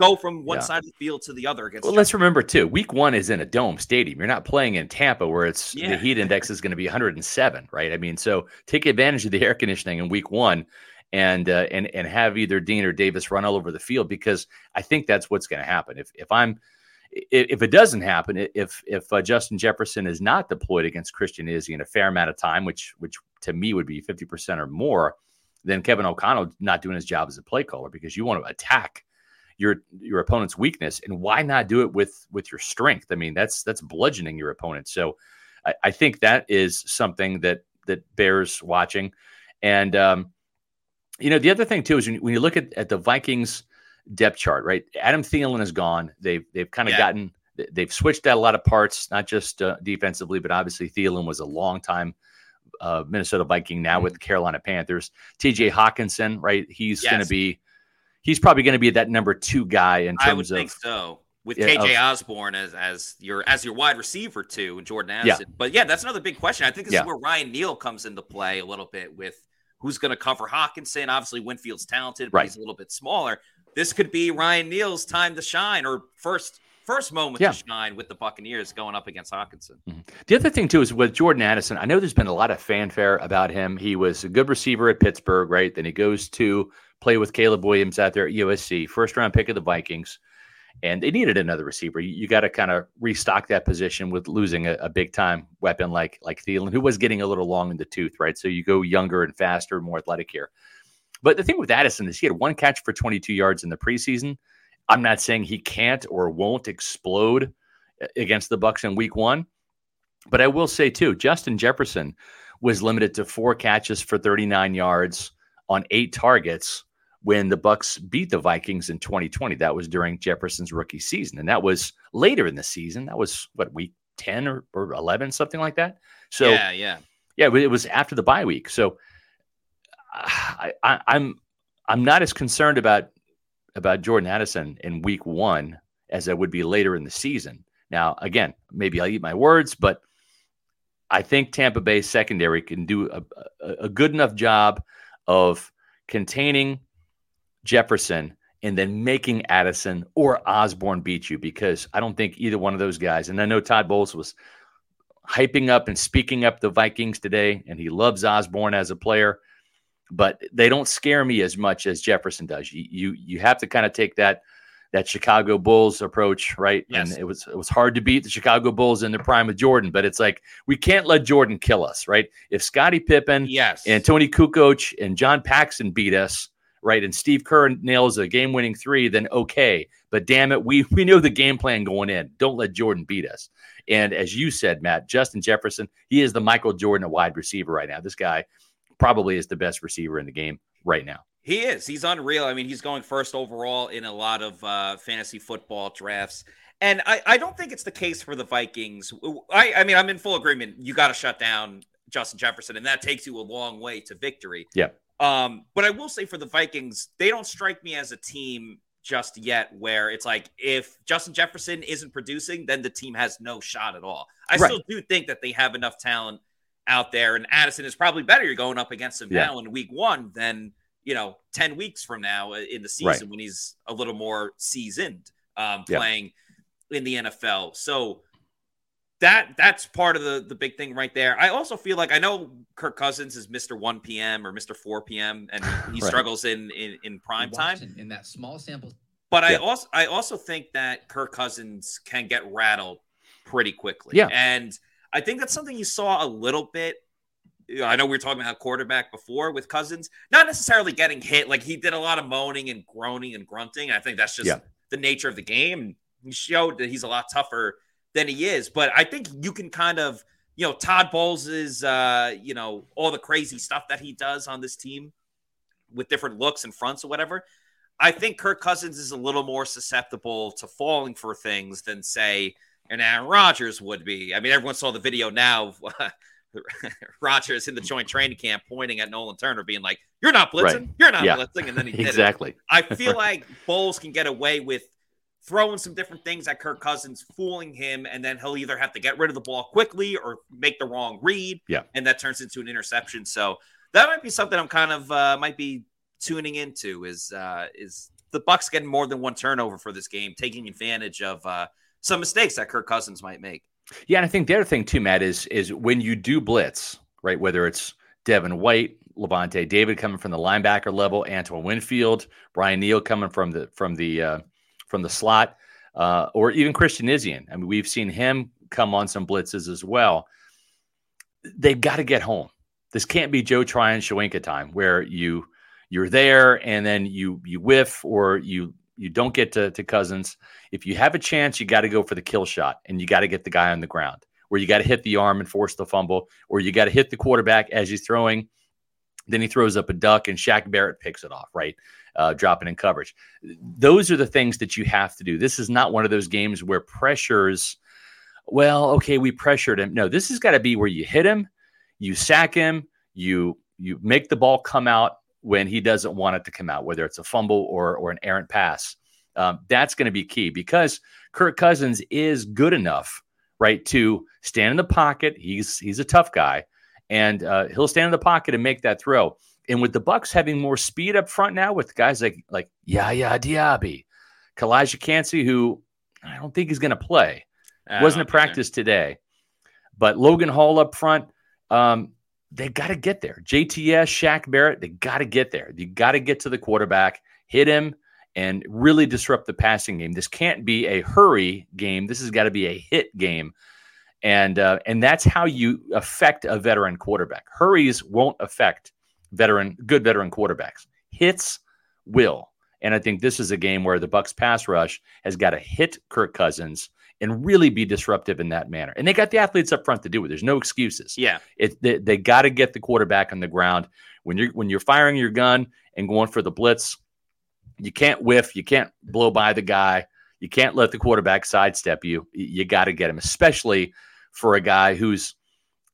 go from one Yeah. side of the field to the other against Well, let's remember too. Week one is in a dome stadium. You're not playing in Tampa, where it's Yeah. the heat index is going to be 107, right? I mean, so take advantage of the air conditioning in week one, and uh, and and have either Dean or Davis run all over the field because I think that's what's going to happen. If if I'm if it doesn't happen, if if uh, Justin Jefferson is not deployed against Christian Izzy in a fair amount of time, which which to me would be 50 percent or more, then Kevin O'Connell not doing his job as a play caller because you want to attack your your opponent's weakness and why not do it with with your strength? I mean that's that's bludgeoning your opponent. So i, I think that is something that that bears watching. And um you know the other thing too is when, you- when you look at, at the vikings depth chart right? Adam Thielen is gone. They've they've kind of Yeah. gotten they've switched out a lot of parts not just uh, defensively but obviously Thielen was a long time uh, Minnesota Viking now with the Carolina Panthers. TJ Hockenson, right? He's going to be he's probably going to be that number two guy in terms I would of think so. With Yeah, KJ of- Osborne as as your as your wide receiver too, and Jordan Yeah. Addison. But yeah, that's another big question. I think this Yeah. is where Ryan Neal comes into play a little bit with who's going to cover Hockenson. Obviously, Winfield's talented, but Right. he's a little bit smaller. This could be Ryan Neal's time to shine, or first first moment Yeah. to shine with the Buccaneers going up against Hockenson. Mm-hmm. The other thing too is with Jordan Addison. I know there's been a lot of fanfare about him. He was a good receiver at Pittsburgh, right? Then he goes to play with Caleb Williams out there at USC, first round pick of the Vikings, and they needed another receiver. You, got to kind of restock that position with losing a, a big time weapon like like Thielen, who was getting a little long in the tooth, right? So you go younger and faster, more athletic here. But the thing with Addison is he had one catch for 22 yards in the preseason. I'm not saying he can't or won't explode against the Bucs in Week One, but I will say too, Justin Jefferson was limited to four catches for 39 yards on eight targets when the Bucs beat the Vikings in 2020. That was during Jefferson's rookie season, and that was later in the season. That was what week 10 or, or 11, something like that. So yeah, yeah. yeah, it was after the bye week. So I, I, I'm I'm not as concerned about about Jordan Addison in week one as I would be later in the season. Now, again, maybe I'll eat my words, but I think Tampa Bay secondary can do a, a, a good enough job of containing Jefferson and then making Addison or Osborne beat you because I don't think either one of those guys, and I know Todd Bowles was hyping up and speaking up the Vikings today, and he loves Osborne as a player, but they don't scare me as much as Jefferson does. You you, you have to kind of take that that Chicago Bulls approach, right? Yes. And it was it was hard to beat the Chicago Bulls in the prime of Jordan, but it's like we can't let Jordan kill us, right? If Scottie Pippen Yes. and Toni Kukoc and John Paxson beat us, right, and Steve Kerr nails a game-winning three, then okay. But damn it, we we know the game plan going in. Don't let Jordan beat us. And as you said, Matt, Justin Jefferson, he is the Michael Jordan of wide receiver right now. This guy probably is the best receiver in the game right now. He is. He's unreal. I mean, he's going first overall in a lot of uh, fantasy football drafts. And I, I don't think it's the case for the Vikings. I, I mean, I'm in full agreement. You got to shut down Justin Jefferson, and that takes you a long way to victory. Yeah. Um, but I will say for the Vikings, they don't strike me as a team just yet where it's like if Justin Jefferson isn't producing, then the team has no shot at all. I Right. still do think that they have enough talent out there, and Addison is probably better. You're going up against him Yeah. now in week one than you know 10 weeks from now in the season Right. when he's a little more seasoned um, Yeah. playing in the NFL. So that that's part of the the big thing right there. I also feel like I know Kirk Cousins is Mr. 1 p.m. or Mr. 4 p.m. and he, he Right. struggles in in, in prime time. In that small sample. But I also I also think that Kirk Cousins can get rattled pretty quickly. Yeah. And I think that's something you saw a little bit. I know we were talking about quarterback before with Cousins, not necessarily getting hit. Like he did a lot of moaning and groaning and grunting. I think that's just Yeah. the nature of the game. He showed that he's a lot tougher than he is. But I think you can kind of, you know, Todd Bowles is, uh, you know, all the crazy stuff that he does on this team with different looks and fronts or whatever. I think Kirk Cousins is a little more susceptible to falling for things than say an Aaron Rodgers would be. I mean, everyone saw the video now. Rodgers in the joint training camp pointing at Nolan Turner, being like, "You're not blitzing. Right. You're not Yeah. blitzing," and then he did it. exactly. I feel like Bowles can get away with throwing some different things at Kirk Cousins, fooling him, and then he'll either have to get rid of the ball quickly or make the wrong read. Yeah. And that turns into an interception. So that might be something I'm kind of uh, might be tuning into is uh, is the Bucs getting more than one turnover for this game, taking advantage of uh, some mistakes that Kirk Cousins might make. Yeah, and I think the other thing too, Matt, is is when you do blitz, right? Whether it's Devin White, Lavonte David coming from the linebacker level, Antoine Winfield, Ryan Neal coming from the from the uh, from the slot, uh, or even Christian Izien. I mean, we've seen him come on some blitzes as well. They've got to get home. This can't be Joe Tryon-Shoyinka time where you you're there and then you you whiff or you you don't get to, to Cousins. If you have a chance, you got to go for the kill shot and you got to get the guy on the ground where you got to hit the arm and force the fumble, or you got to hit the quarterback as he's throwing. Then he throws up a duck and Shaq Barrett picks it off, right? Uh, dropping in coverage. Those are the things that you have to do. This is not one of those games where pressures, well, okay, we pressured him. No, this has got to be where you hit him, you sack him, you you make the ball come out when he doesn't want it to come out, whether it's a fumble or or an errant pass. Um, that's going to be key because Kirk Cousins is good enough, right, to stand in the pocket. He's he's a tough guy, and uh, he'll stand in the pocket and make that throw. And with the Bucs having more speed up front now, with guys like like Yaya Diaby, Calijah Kancey, who I don't think he's going to play, I wasn't at practice today, but Logan Hall up front. Um, they got to get there. JTS, Shaq Barrett, they got to get there. You got to get to the quarterback, hit him, and really disrupt the passing game. This can't be a hurry game. This has got to be a hit game, and uh, and that's how you affect a veteran quarterback. Hurries won't affect veteran good veteran quarterbacks. Hits will, and I think this is a game where the Bucs pass rush has got to hit Kirk Cousins and really be disruptive in that manner. And they got the athletes up front to do it. There's no excuses. Yeah. It, they, they got to get the quarterback on the ground when you're when you're firing your gun and going for the blitz. You can't whiff. You can't blow by the guy. You can't let the quarterback sidestep you. You, you got to get him, especially for a guy who's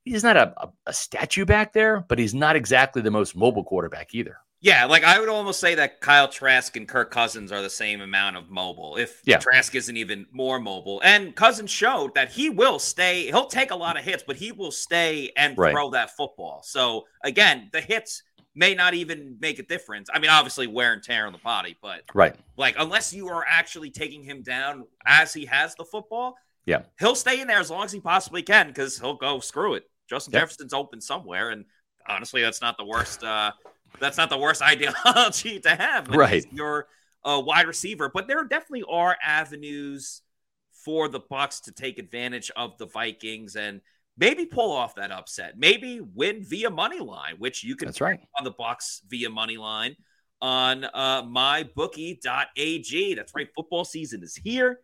he's not a, a, statue back there, but he's not exactly the most mobile quarterback either. Yeah, like I would almost say that Kyle Trask and Kirk Cousins are the same amount of mobile. If Yeah. Trask isn't even more mobile. And Cousins showed that he will stay, he'll take a lot of hits, but he will stay and Right. throw that football. So again, the hits may not even make a difference. I mean, obviously wear and tear on the body, but Right. like unless you are actually taking him down as he has the football, Yeah. he'll stay in there as long as he possibly can because he'll go screw it. Justin Yep. Jefferson's open somewhere, and honestly, that's not the worst. Uh, that's not the worst ideology to have. Right. You're a wide receiver, but there definitely are avenues for the Bucs to take advantage of the Vikings and maybe pull off that upset. Maybe win via money line, which you can That's right. on the Bucs via money line on uh, mybookie.ag. That's right. Football season is here.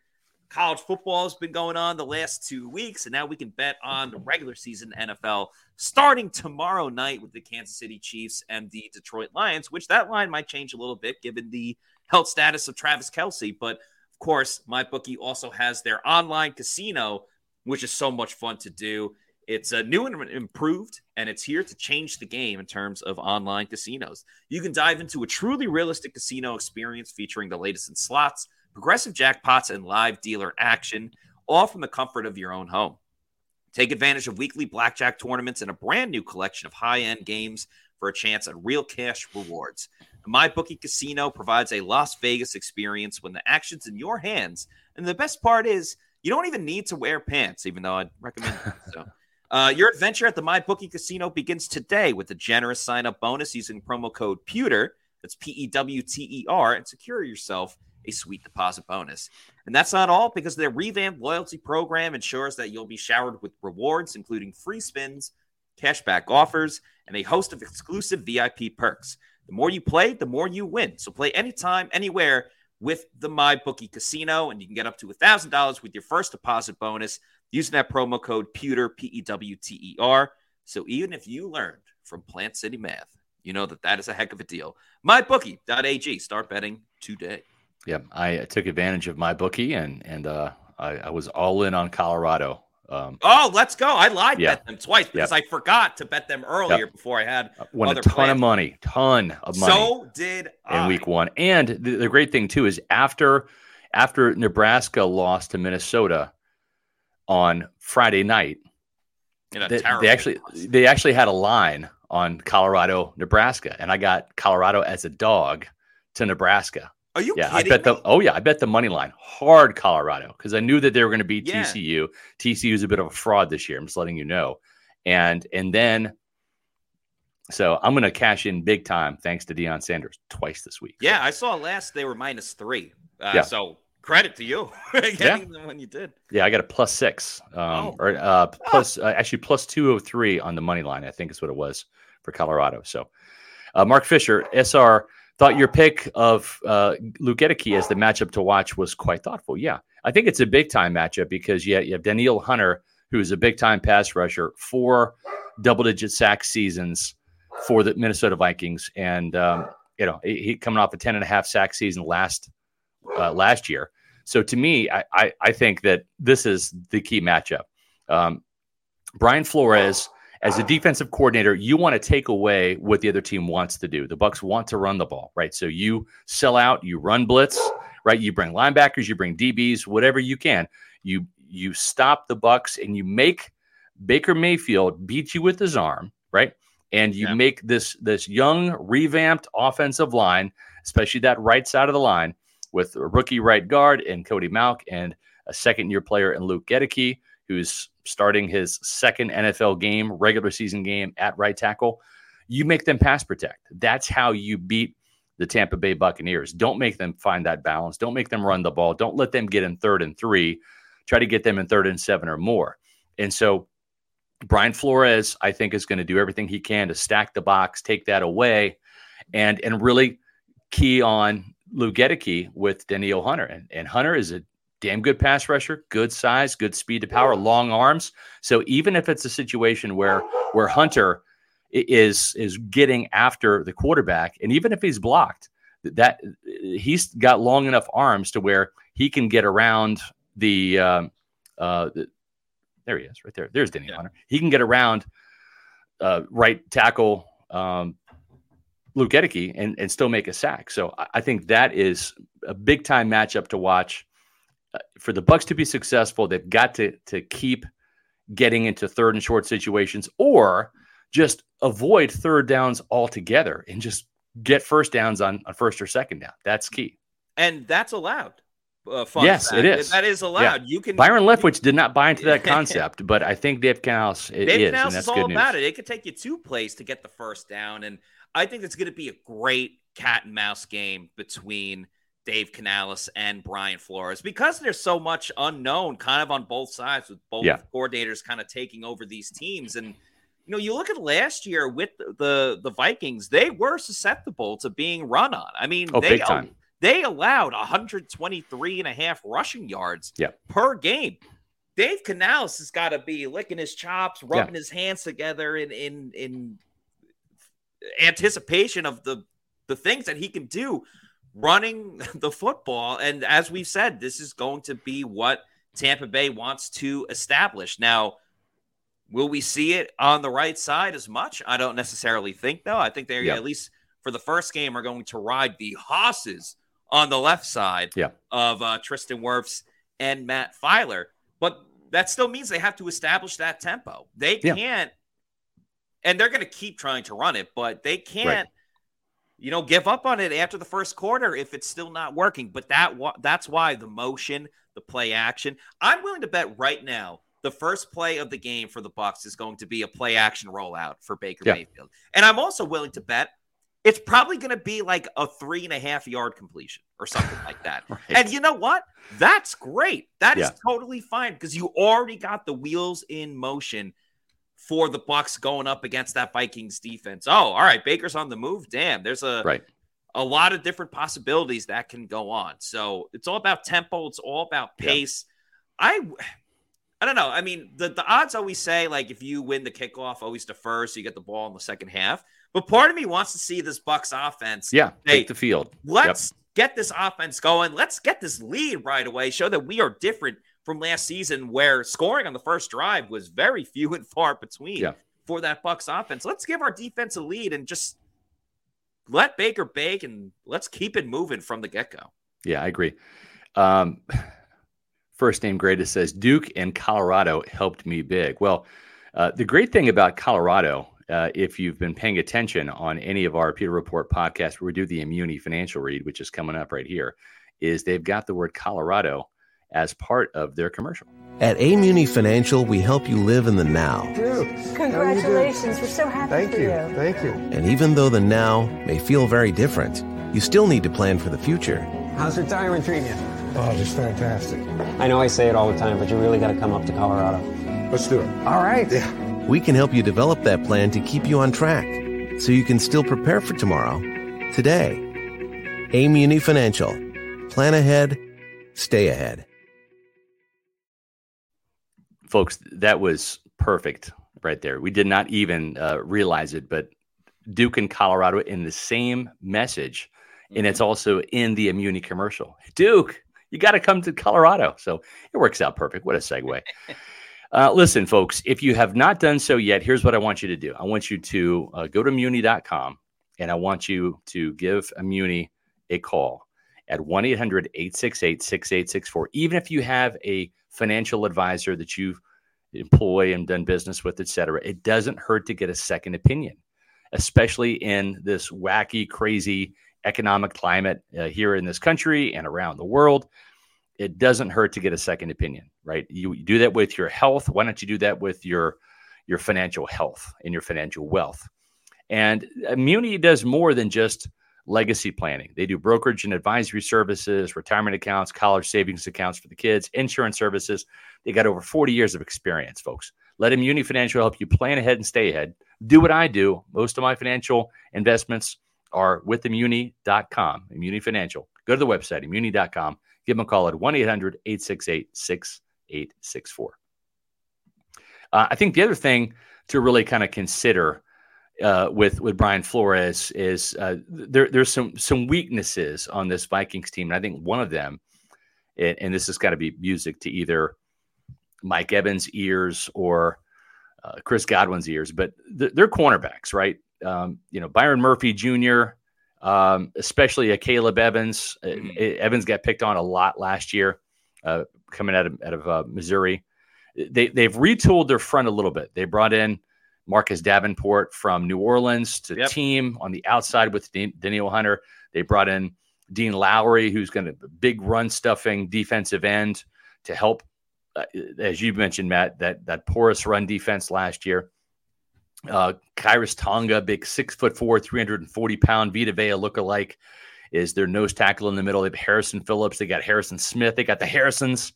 College football has been going on the last two weeks, and now we can bet on the regular season NFL starting tomorrow night with the Kansas City Chiefs and the Detroit Lions, which that line might change a little bit given the health status of Travis Kelce. But of course, my bookie also has their online casino, which is so much fun to do. It's uh, new and improved, and it's here to change the game in terms of online casinos. You can dive into a truly realistic casino experience featuring the latest in slots, progressive jackpots, and live dealer action, all from the comfort of your own home. Take advantage of weekly blackjack tournaments and a brand new collection of high end games for a chance at real cash rewards. My Bookie Casino provides a Las Vegas experience when the action's in your hands. And the best part is, you don't even need to wear pants, even though I'd recommend it. So. Uh, your adventure at the MyBookie Casino begins today with a generous sign up bonus using promo code PEWTER. That's P E W T E R and secure yourself a sweet deposit bonus. And that's not all because their revamped loyalty program ensures that you'll be showered with rewards, including free spins, cashback offers, and a host of exclusive VIP perks. The more you play, the more you win. So play anytime, anywhere with the MyBookie Casino, and you can get up to $1,000 with your first deposit bonus using that promo code PEWTER, P E W T E R. So even if you learned from Plant City Math, you know that that is a heck of a deal. MyBookie.ag. Start betting today. Yeah, I took advantage of my bookie and and uh, I, I was all in on Colorado. Um, oh, let's go! I lied yeah. bet them twice because Yep. I forgot to bet them earlier Yep. before I had won other a ton plans. of money, ton of money. So did in I. week one. And the, the great thing too is after after Nebraska lost to Minnesota on Friday night, they, they actually loss. they actually had a line on Colorado Nebraska, and I got Colorado as a dog to Nebraska. Are you yeah, I bet the oh yeah, I bet the money line hard Colorado because I knew that they were going to beat Yeah. TCU. TCU is a bit of a fraud this year. I'm just letting you know, and and then. So I'm going to cash in big time thanks to Deion Sanders twice this week. Yeah, I saw last they were minus three. Uh, Yeah. So credit to you getting when you did. Yeah, I got a plus six, um, Oh. or uh, plus uh, actually plus two hundred three on the money line. I think is what it was for Colorado. So, uh, Mark Fisher, SR thought your pick of uh, Luke Goedeke as the matchup to watch was quite thoughtful. Yeah, I think it's a big time matchup because you have Danielle Hunter, who is a big time pass rusher, four double digit sack seasons for the Minnesota Vikings, and um, you know he, he coming off a ten and a half sack season last uh, last year. So to me, I, I, I think that this is the key matchup. Um, Brian Flores, as a defensive coordinator, you want to take away what the other team wants to do. The Bucs want to run the ball, right? So you sell out, you run blitz, right? You bring linebackers, you bring DBs, whatever you can. You you stop the Bucs and you make Baker Mayfield beat you with his arm, right? And you Yeah. make this this young revamped offensive line, especially that right side of the line, with a rookie right guard and Cody Mauch and a second year player in Luke Goedeke, who's starting his second NFL game, regular season game at right tackle. You make them pass protect. That's how you beat the Tampa Bay Buccaneers. Don't make them find that balance. Don't make them run the ball. Don't let them get in third and three. Try to get them in third and seven or more. And so Brian Flores, I think, is going to do everything he can to stack the box, take that away, and and really key on Lou Goedeke with Danielle Hunter. And, and Hunter is a damn good pass rusher, good size, good speed to power, long arms. So even if it's a situation where where Hunter is is getting after the quarterback, and even if he's blocked, that he's got long enough arms to where he can get around the. Um, uh, the there he is, right there. There's Danielle Yeah. Hunter. He can get around uh, right tackle um, Luke Goedeke and, and still make a sack. So I, I think that is a big time matchup to watch. For the Bucks to be successful, they've got to to keep getting into third and short situations, or just avoid third downs altogether and just get first downs on, on first or second down. That's key. And that's allowed. Uh, fun Yes, fact. it is. That is allowed. You can Byron Leftwich did not buy into that concept, but I think Dave Canales i- Dave is, Canales that's is all news. about it. It could take you two plays to get the first down, and I think it's going to be a great cat and mouse game between Dave Canales and Brian Flores because there's so much unknown, kind of on both sides, with both Yeah. coordinators kind of taking over these teams. And you know, you look at last year with the the, the Vikings; they were susceptible to being run on. I mean, Oh, they they allowed 123 and a half rushing yards Yeah. per game. Dave Canales has got to be licking his chops, rubbing his hands together in in in anticipation of the the things that he can do running the football. And as we've said, this is going to be what Tampa Bay wants to establish. Now, will we see it on the right side as much? I don't necessarily think though. I think they're Yeah. at least for the first game are going to ride the hosses on the left side Yeah. of uh, Tristan Wirfs and Matt Feiler. But that still means they have to establish that tempo. They Yeah. can't, and they're going to keep trying to run it, but they can't, you know, give up on it after the first quarter if it's still not working. But that that's why the motion, the play action. I'm willing to bet right now the first play of the game for the Bucs is going to be a play action rollout for Baker Yeah. Mayfield, and I'm also willing to bet it's probably going to be like a three and a half yard completion or something like that. Right. And you know what? That's great. That is Yeah. totally fine because you already got the wheels in motion for the Bucs going up against that Vikings defense. Oh, all right, Baker's on the move. Damn, there's a Right. a lot of different possibilities that can go on. So it's all about tempo. It's all about Yeah. pace. I I don't know. I mean, the, the odds always say like if you win the kickoff, always defer, so you get the ball in the second half. But part of me wants to see this Bucs offense. Yeah, hey, take the field. Let's yep. get this offense going. Let's get this lead right away. Show that we are different from last season, where scoring on the first drive was very few and far between yeah. for that Bucs offense. Let's give our defense a lead and just let Baker bake and let's keep it moving from the get go. Yeah, I agree. Um, first name greatest says Duke and Colorado helped me big. Well, uh, the great thing about Colorado, uh, if you've been paying attention on any of our Pewter Report podcasts where we do the Immuni financial read, which is coming up right here, is they've got the word Colorado as part of their commercial. At Amuni Financial, we help you live in the now. Congratulations. We're so happy Thank for you. you. Thank you. And even though the now may feel very different, you still need to plan for the future. How's retirement treating you? Oh, just fantastic. I know I say it all the time, but you really got to come up to Colorado. Let's do it. All right. Yeah. We can help you develop that plan to keep you on track so you can still prepare for tomorrow today. Amuni Financial. Plan ahead, stay ahead. Folks, that was perfect right there. We did not even uh, realize it, but Duke and Colorado in the same message and it's also in the Immuni commercial. Duke, you got to come to Colorado. So it works out perfect. What a segue. Uh, listen, folks, if you have not done so yet, here's what I want you to do. I want you to uh, go to Muni.com and I want you to give Immuni a call at 1 800 868 6864. Even if you have a financial advisor that you employ and done business with, et cetera, it doesn't hurt to get a second opinion, especially in this wacky, crazy economic climate uh, here in this country and around the world, it doesn't hurt to get a second opinion, right? You, you do that with your health. Why don't you do that with your your financial health and your financial wealth? And Immuni does more than just legacy planning. They do brokerage and advisory services, retirement accounts, college savings accounts for the kids, insurance services. They got over 40 years of experience, folks. Let Immuni Financial help you plan ahead and stay ahead. Do what I do. Most of my financial investments are with Immuni.com, Immuni Financial. Go to the website, Immuni.com. Give them a call at 1 800 868 6864. Uh, I think the other thing to really kind of consider uh, with with Brian Flores is uh, there there's some some weaknesses on this Vikings team, and I think one of them, and, and this has got to be music to either Mike Evans' ears or uh, Chris Godwin's ears, but th- they're cornerbacks, right? um, you know, Byron Murphy Jr., um, especially Akayleb Evans. Mm. Evans got picked on a lot last year, uh, coming out of, out of uh, Missouri. They, they've retooled their front a little bit. They brought in Marcus Davenport from New Orleans to yep. team on the outside with Danielle Hunter. They brought in Dean Lowry, who's going to big run stuffing defensive end to help, uh, as you mentioned, Matt, that that porous run defense last year. Uh, Tonga, big six foot four, 340 pound Vita Vea lookalike, is their nose tackle in the middle. They have Harrison Phillips. They got Harrison Smith. They got the Harrisons,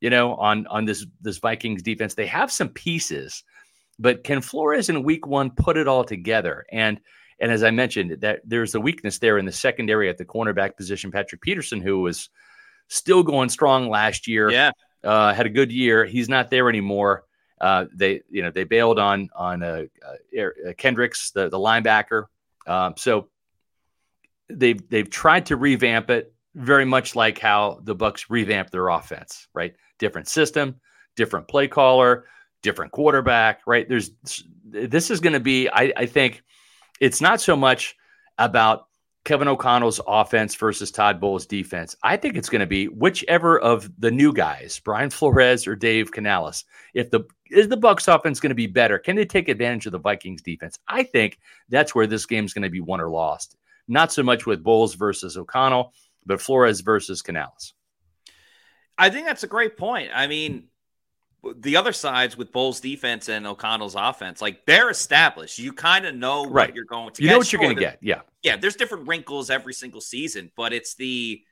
you know, on on this this Vikings defense. They have some pieces, but can Flores in Week One put it all together? And and as I mentioned, that there's a weakness there in the secondary at the cornerback position. Patrick Peterson, who was still going strong last year, yeah, uh, had a good year. He's not there anymore. Uh, they you know they bailed on on uh, uh, Kendricks, the the linebacker. Um, so they've they've tried to revamp it very much like how the Bucs revamped their offense. Right, different system, different play caller, different quarterback. Right, there's this is going to be I, I think it's not so much about Kevin O'Connell's offense versus Todd Bowles' defense. I think it's going to be whichever of the new guys, Brian Flores or Dave Canales. If the is the Bucs offense going to be better? Can they take advantage of the Vikings defense? I think that's where this game is going to be won or lost. Not so much with Bowles versus O'Connell, but Flores versus Canales. I think that's a great point. I mean, the other sides with Bowles' defense and O'Connell's offense, like they're established. You kind of know right. what you're going to you get. know what you're going to get. Yeah. Yeah. There's different wrinkles every single season, but it's the,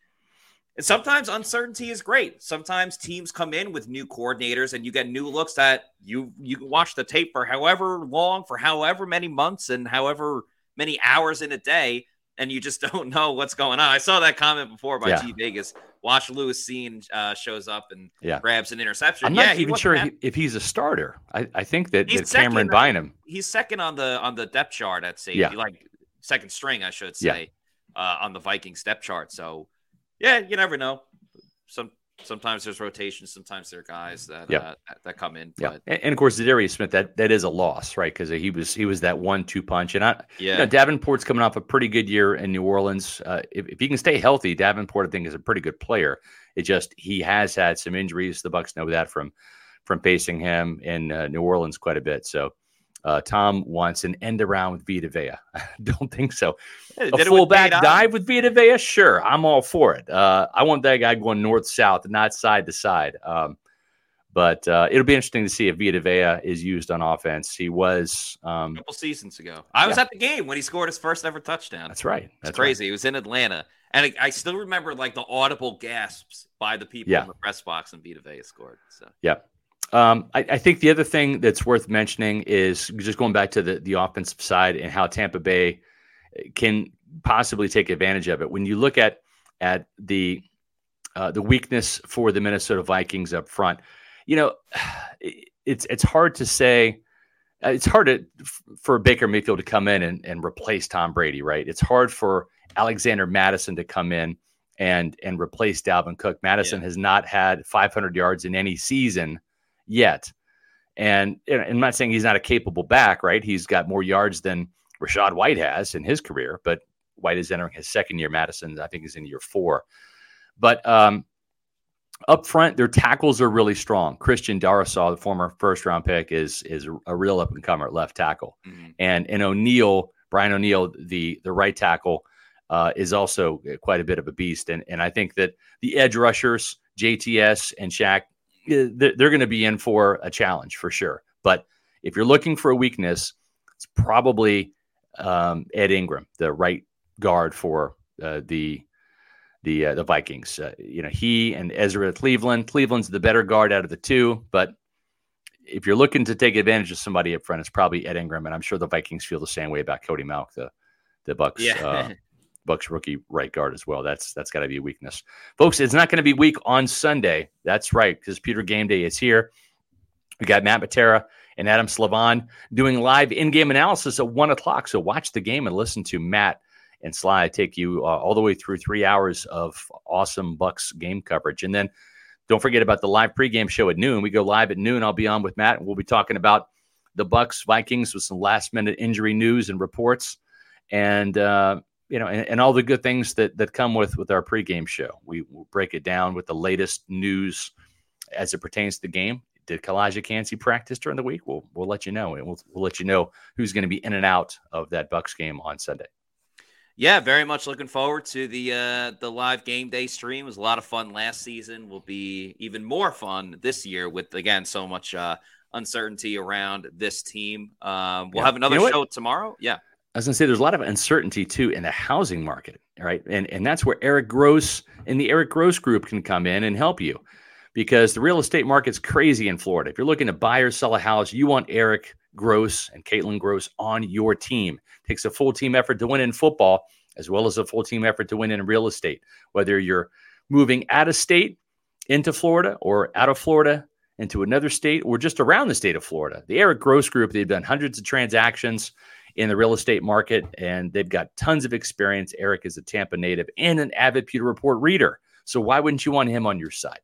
and sometimes uncertainty is great. Sometimes teams come in with new coordinators and you get new looks that you, you can watch the tape for however long, for however many months and however many hours in a day. And you just don't know what's going on. I saw that comment before by Yeah. G Vegas. Watch Lewis Cine uh, shows up and Yeah. grabs an interception. I'm yeah, not he even sure he, if he's a starter. I, I think that, that Cameron. Bynum. He's second on the on the depth chart at safety, Yeah. like second string, I should Yeah. say, uh, on the Vikings depth chart. So, yeah, you never know. Some sometimes there's rotations, sometimes there are guys that Yeah. uh, that- that come in. Yeah, But and, and of course, Darius Smith that that is a loss, right? Because he was he was that one-two punch, and I, Yeah. you know, Davenport's coming off a pretty good year in New Orleans. Uh, if, if he can stay healthy, Davenport I think is a pretty good player. It just he has had some injuries. The Bucs know that from from facing him in uh, New Orleans quite a bit. So. Uh, Tom wants an end around with Vita Vea. I don't think so. Yeah, a with fullback dive with Vita Vea, sure, I'm all for it. Uh, I want that guy going north south, not side to side. Um, but uh, it'll be interesting to see if Vita Vea is used on offense. He was. Um, a couple seasons ago, I was Yeah. at the game when he scored his first ever touchdown. that's right. It's That's crazy. He was in Atlanta, and I, I still remember like the audible gasps by the people Yeah. in the press box and Vita Vea scored. So Yeah. Um, I, I think the other thing that's worth mentioning is just going back to the, the offensive side and how Tampa Bay can possibly take advantage of it. When you look at at the uh, the weakness for the Minnesota Vikings up front, you know, it's it's hard to say. uh, It's hard to, for Baker Mayfield to come in and, and replace Tom Brady, right? It's hard for Alexander Mattison to come in and and replace Dalvin Cook. Mattison has not had 500 yards in any season yet. And, and I'm not saying he's not a capable back, right? He's got more yards than Rachaad White has in his career, but White is entering his second year. Mattison, I think, is in year four. But um, up front, their tackles are really strong. Christian Darrisaw, the former first round pick, is is a real up and comer at left tackle, and and O'Neal, Brian O'Neal, the the right tackle, uh, is also quite a bit of a beast. And and I think that the edge rushers, JTS and Shaq, they're, they're going to be in for a challenge for sure. But if you're looking for a weakness, it's probably um, Ed Ingram, the right guard for uh, the the uh, the Vikings. Uh, you know, he and Ezra Cleveland. Cleveland's the better guard out of the two, but if you're looking to take advantage of somebody up front, it's probably Ed Ingram, and I'm sure the Vikings feel the same way about Cody Mauch, the the Bucs. Yeah. Bucs rookie right guard as well. That's that's got to be a weakness, folks. It's not going to be weak on Sunday. That's right, because Pewter Game Day is here. We got Matt Matera and Adam Slavan doing live in-game analysis at one o'clock. So watch the game and listen to Matt and Sly take you uh, all the way through three hours of awesome Bucs game coverage. And then don't forget about the live pregame show at noon. We go live at noon. I'll be on with Matt, and we'll be talking about the Bucs Vikings with some last minute injury news and reports, and uh, you know, and, and all the good things that that come with with our pregame show. We will break it down with the latest news as it pertains to the game. Did Calijah Kancey practice during the week? We'll we'll let you know, and we'll we'll let you know who's going to be in and out of that Bucs game on Sunday. Yeah, very much looking forward to the uh, the live game day stream. It was a lot of fun last season. Will be even more fun this year with again so much uh, uncertainty around this team. Um, we'll Yeah. have another You know what? show tomorrow. Yeah, I was going to say there's a lot of uncertainty too in the housing market, right? And and that's where Eric Gross and the Eric Gross Group can come in and help you, because the real estate market's crazy in Florida. If you're looking to buy or sell a house, you want Eric Gross and Caitlin Gross on your team. It takes a full team effort to win in football, as well as a full team effort to win in real estate. Whether you're moving out of state into Florida or out of Florida into another state or just around the state of Florida. The Eric Gross Group, they've done hundreds of transactions in the real estate market and they've got tons of experience. Eric is a Tampa native and an avid Pewter Report reader. So why wouldn't you want him on your side?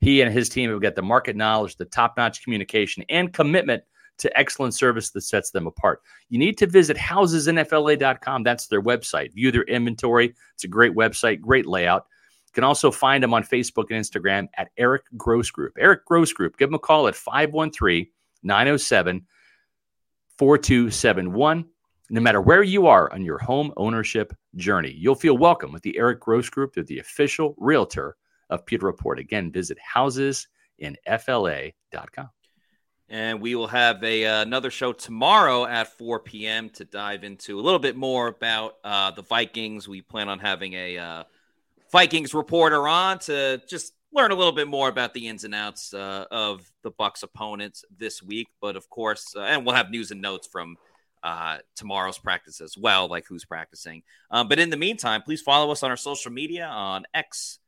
He and his team have got the market knowledge, the top notch communication, and commitment to excellent service that sets them apart. You need to visit housesinfla.com. That's their website. View their inventory. It's a great website, great layout. You can also find them on Facebook and Instagram at Eric Gross Group. Eric Gross Group. Give them a call at 513 907 4271. No matter where you are on your home ownership journey, you'll feel welcome with the Eric Gross Group. They're the official realtor of Pewter Report. Again, visit housesinfla.com. and we will have a uh, another show tomorrow at 4 p.m. to dive into a little bit more about uh, the Vikings. We plan on having a uh, Vikings reporter on to just learn a little bit more about the ins and outs uh, of the Bucs opponents this week. But of course, uh, and we'll have news and notes from uh, tomorrow's practice as well, like who's practicing. Um, but in the meantime, please follow us on our social media on X,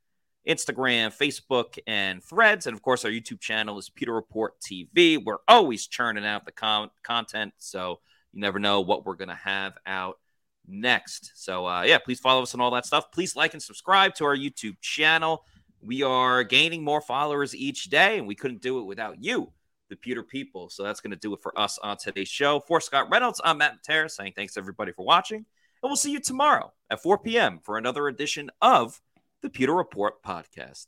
Instagram, Facebook, and Threads. And of course, our YouTube channel is Pewter Report TV. We're always churning out the con- content, so you never know what we're going to have out next. So, uh, yeah, please follow us on all that stuff. Please like and subscribe to our YouTube channel. We are gaining more followers each day, and we couldn't do it without you, the Pewter people. So that's going to do it for us on today's show. For Scott Reynolds, I'm Matt Matera saying thanks everybody for watching, and we'll see you tomorrow at 4 p.m. for another edition of the Pewter Report podcast.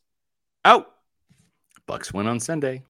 Out. Bucs win on Sunday.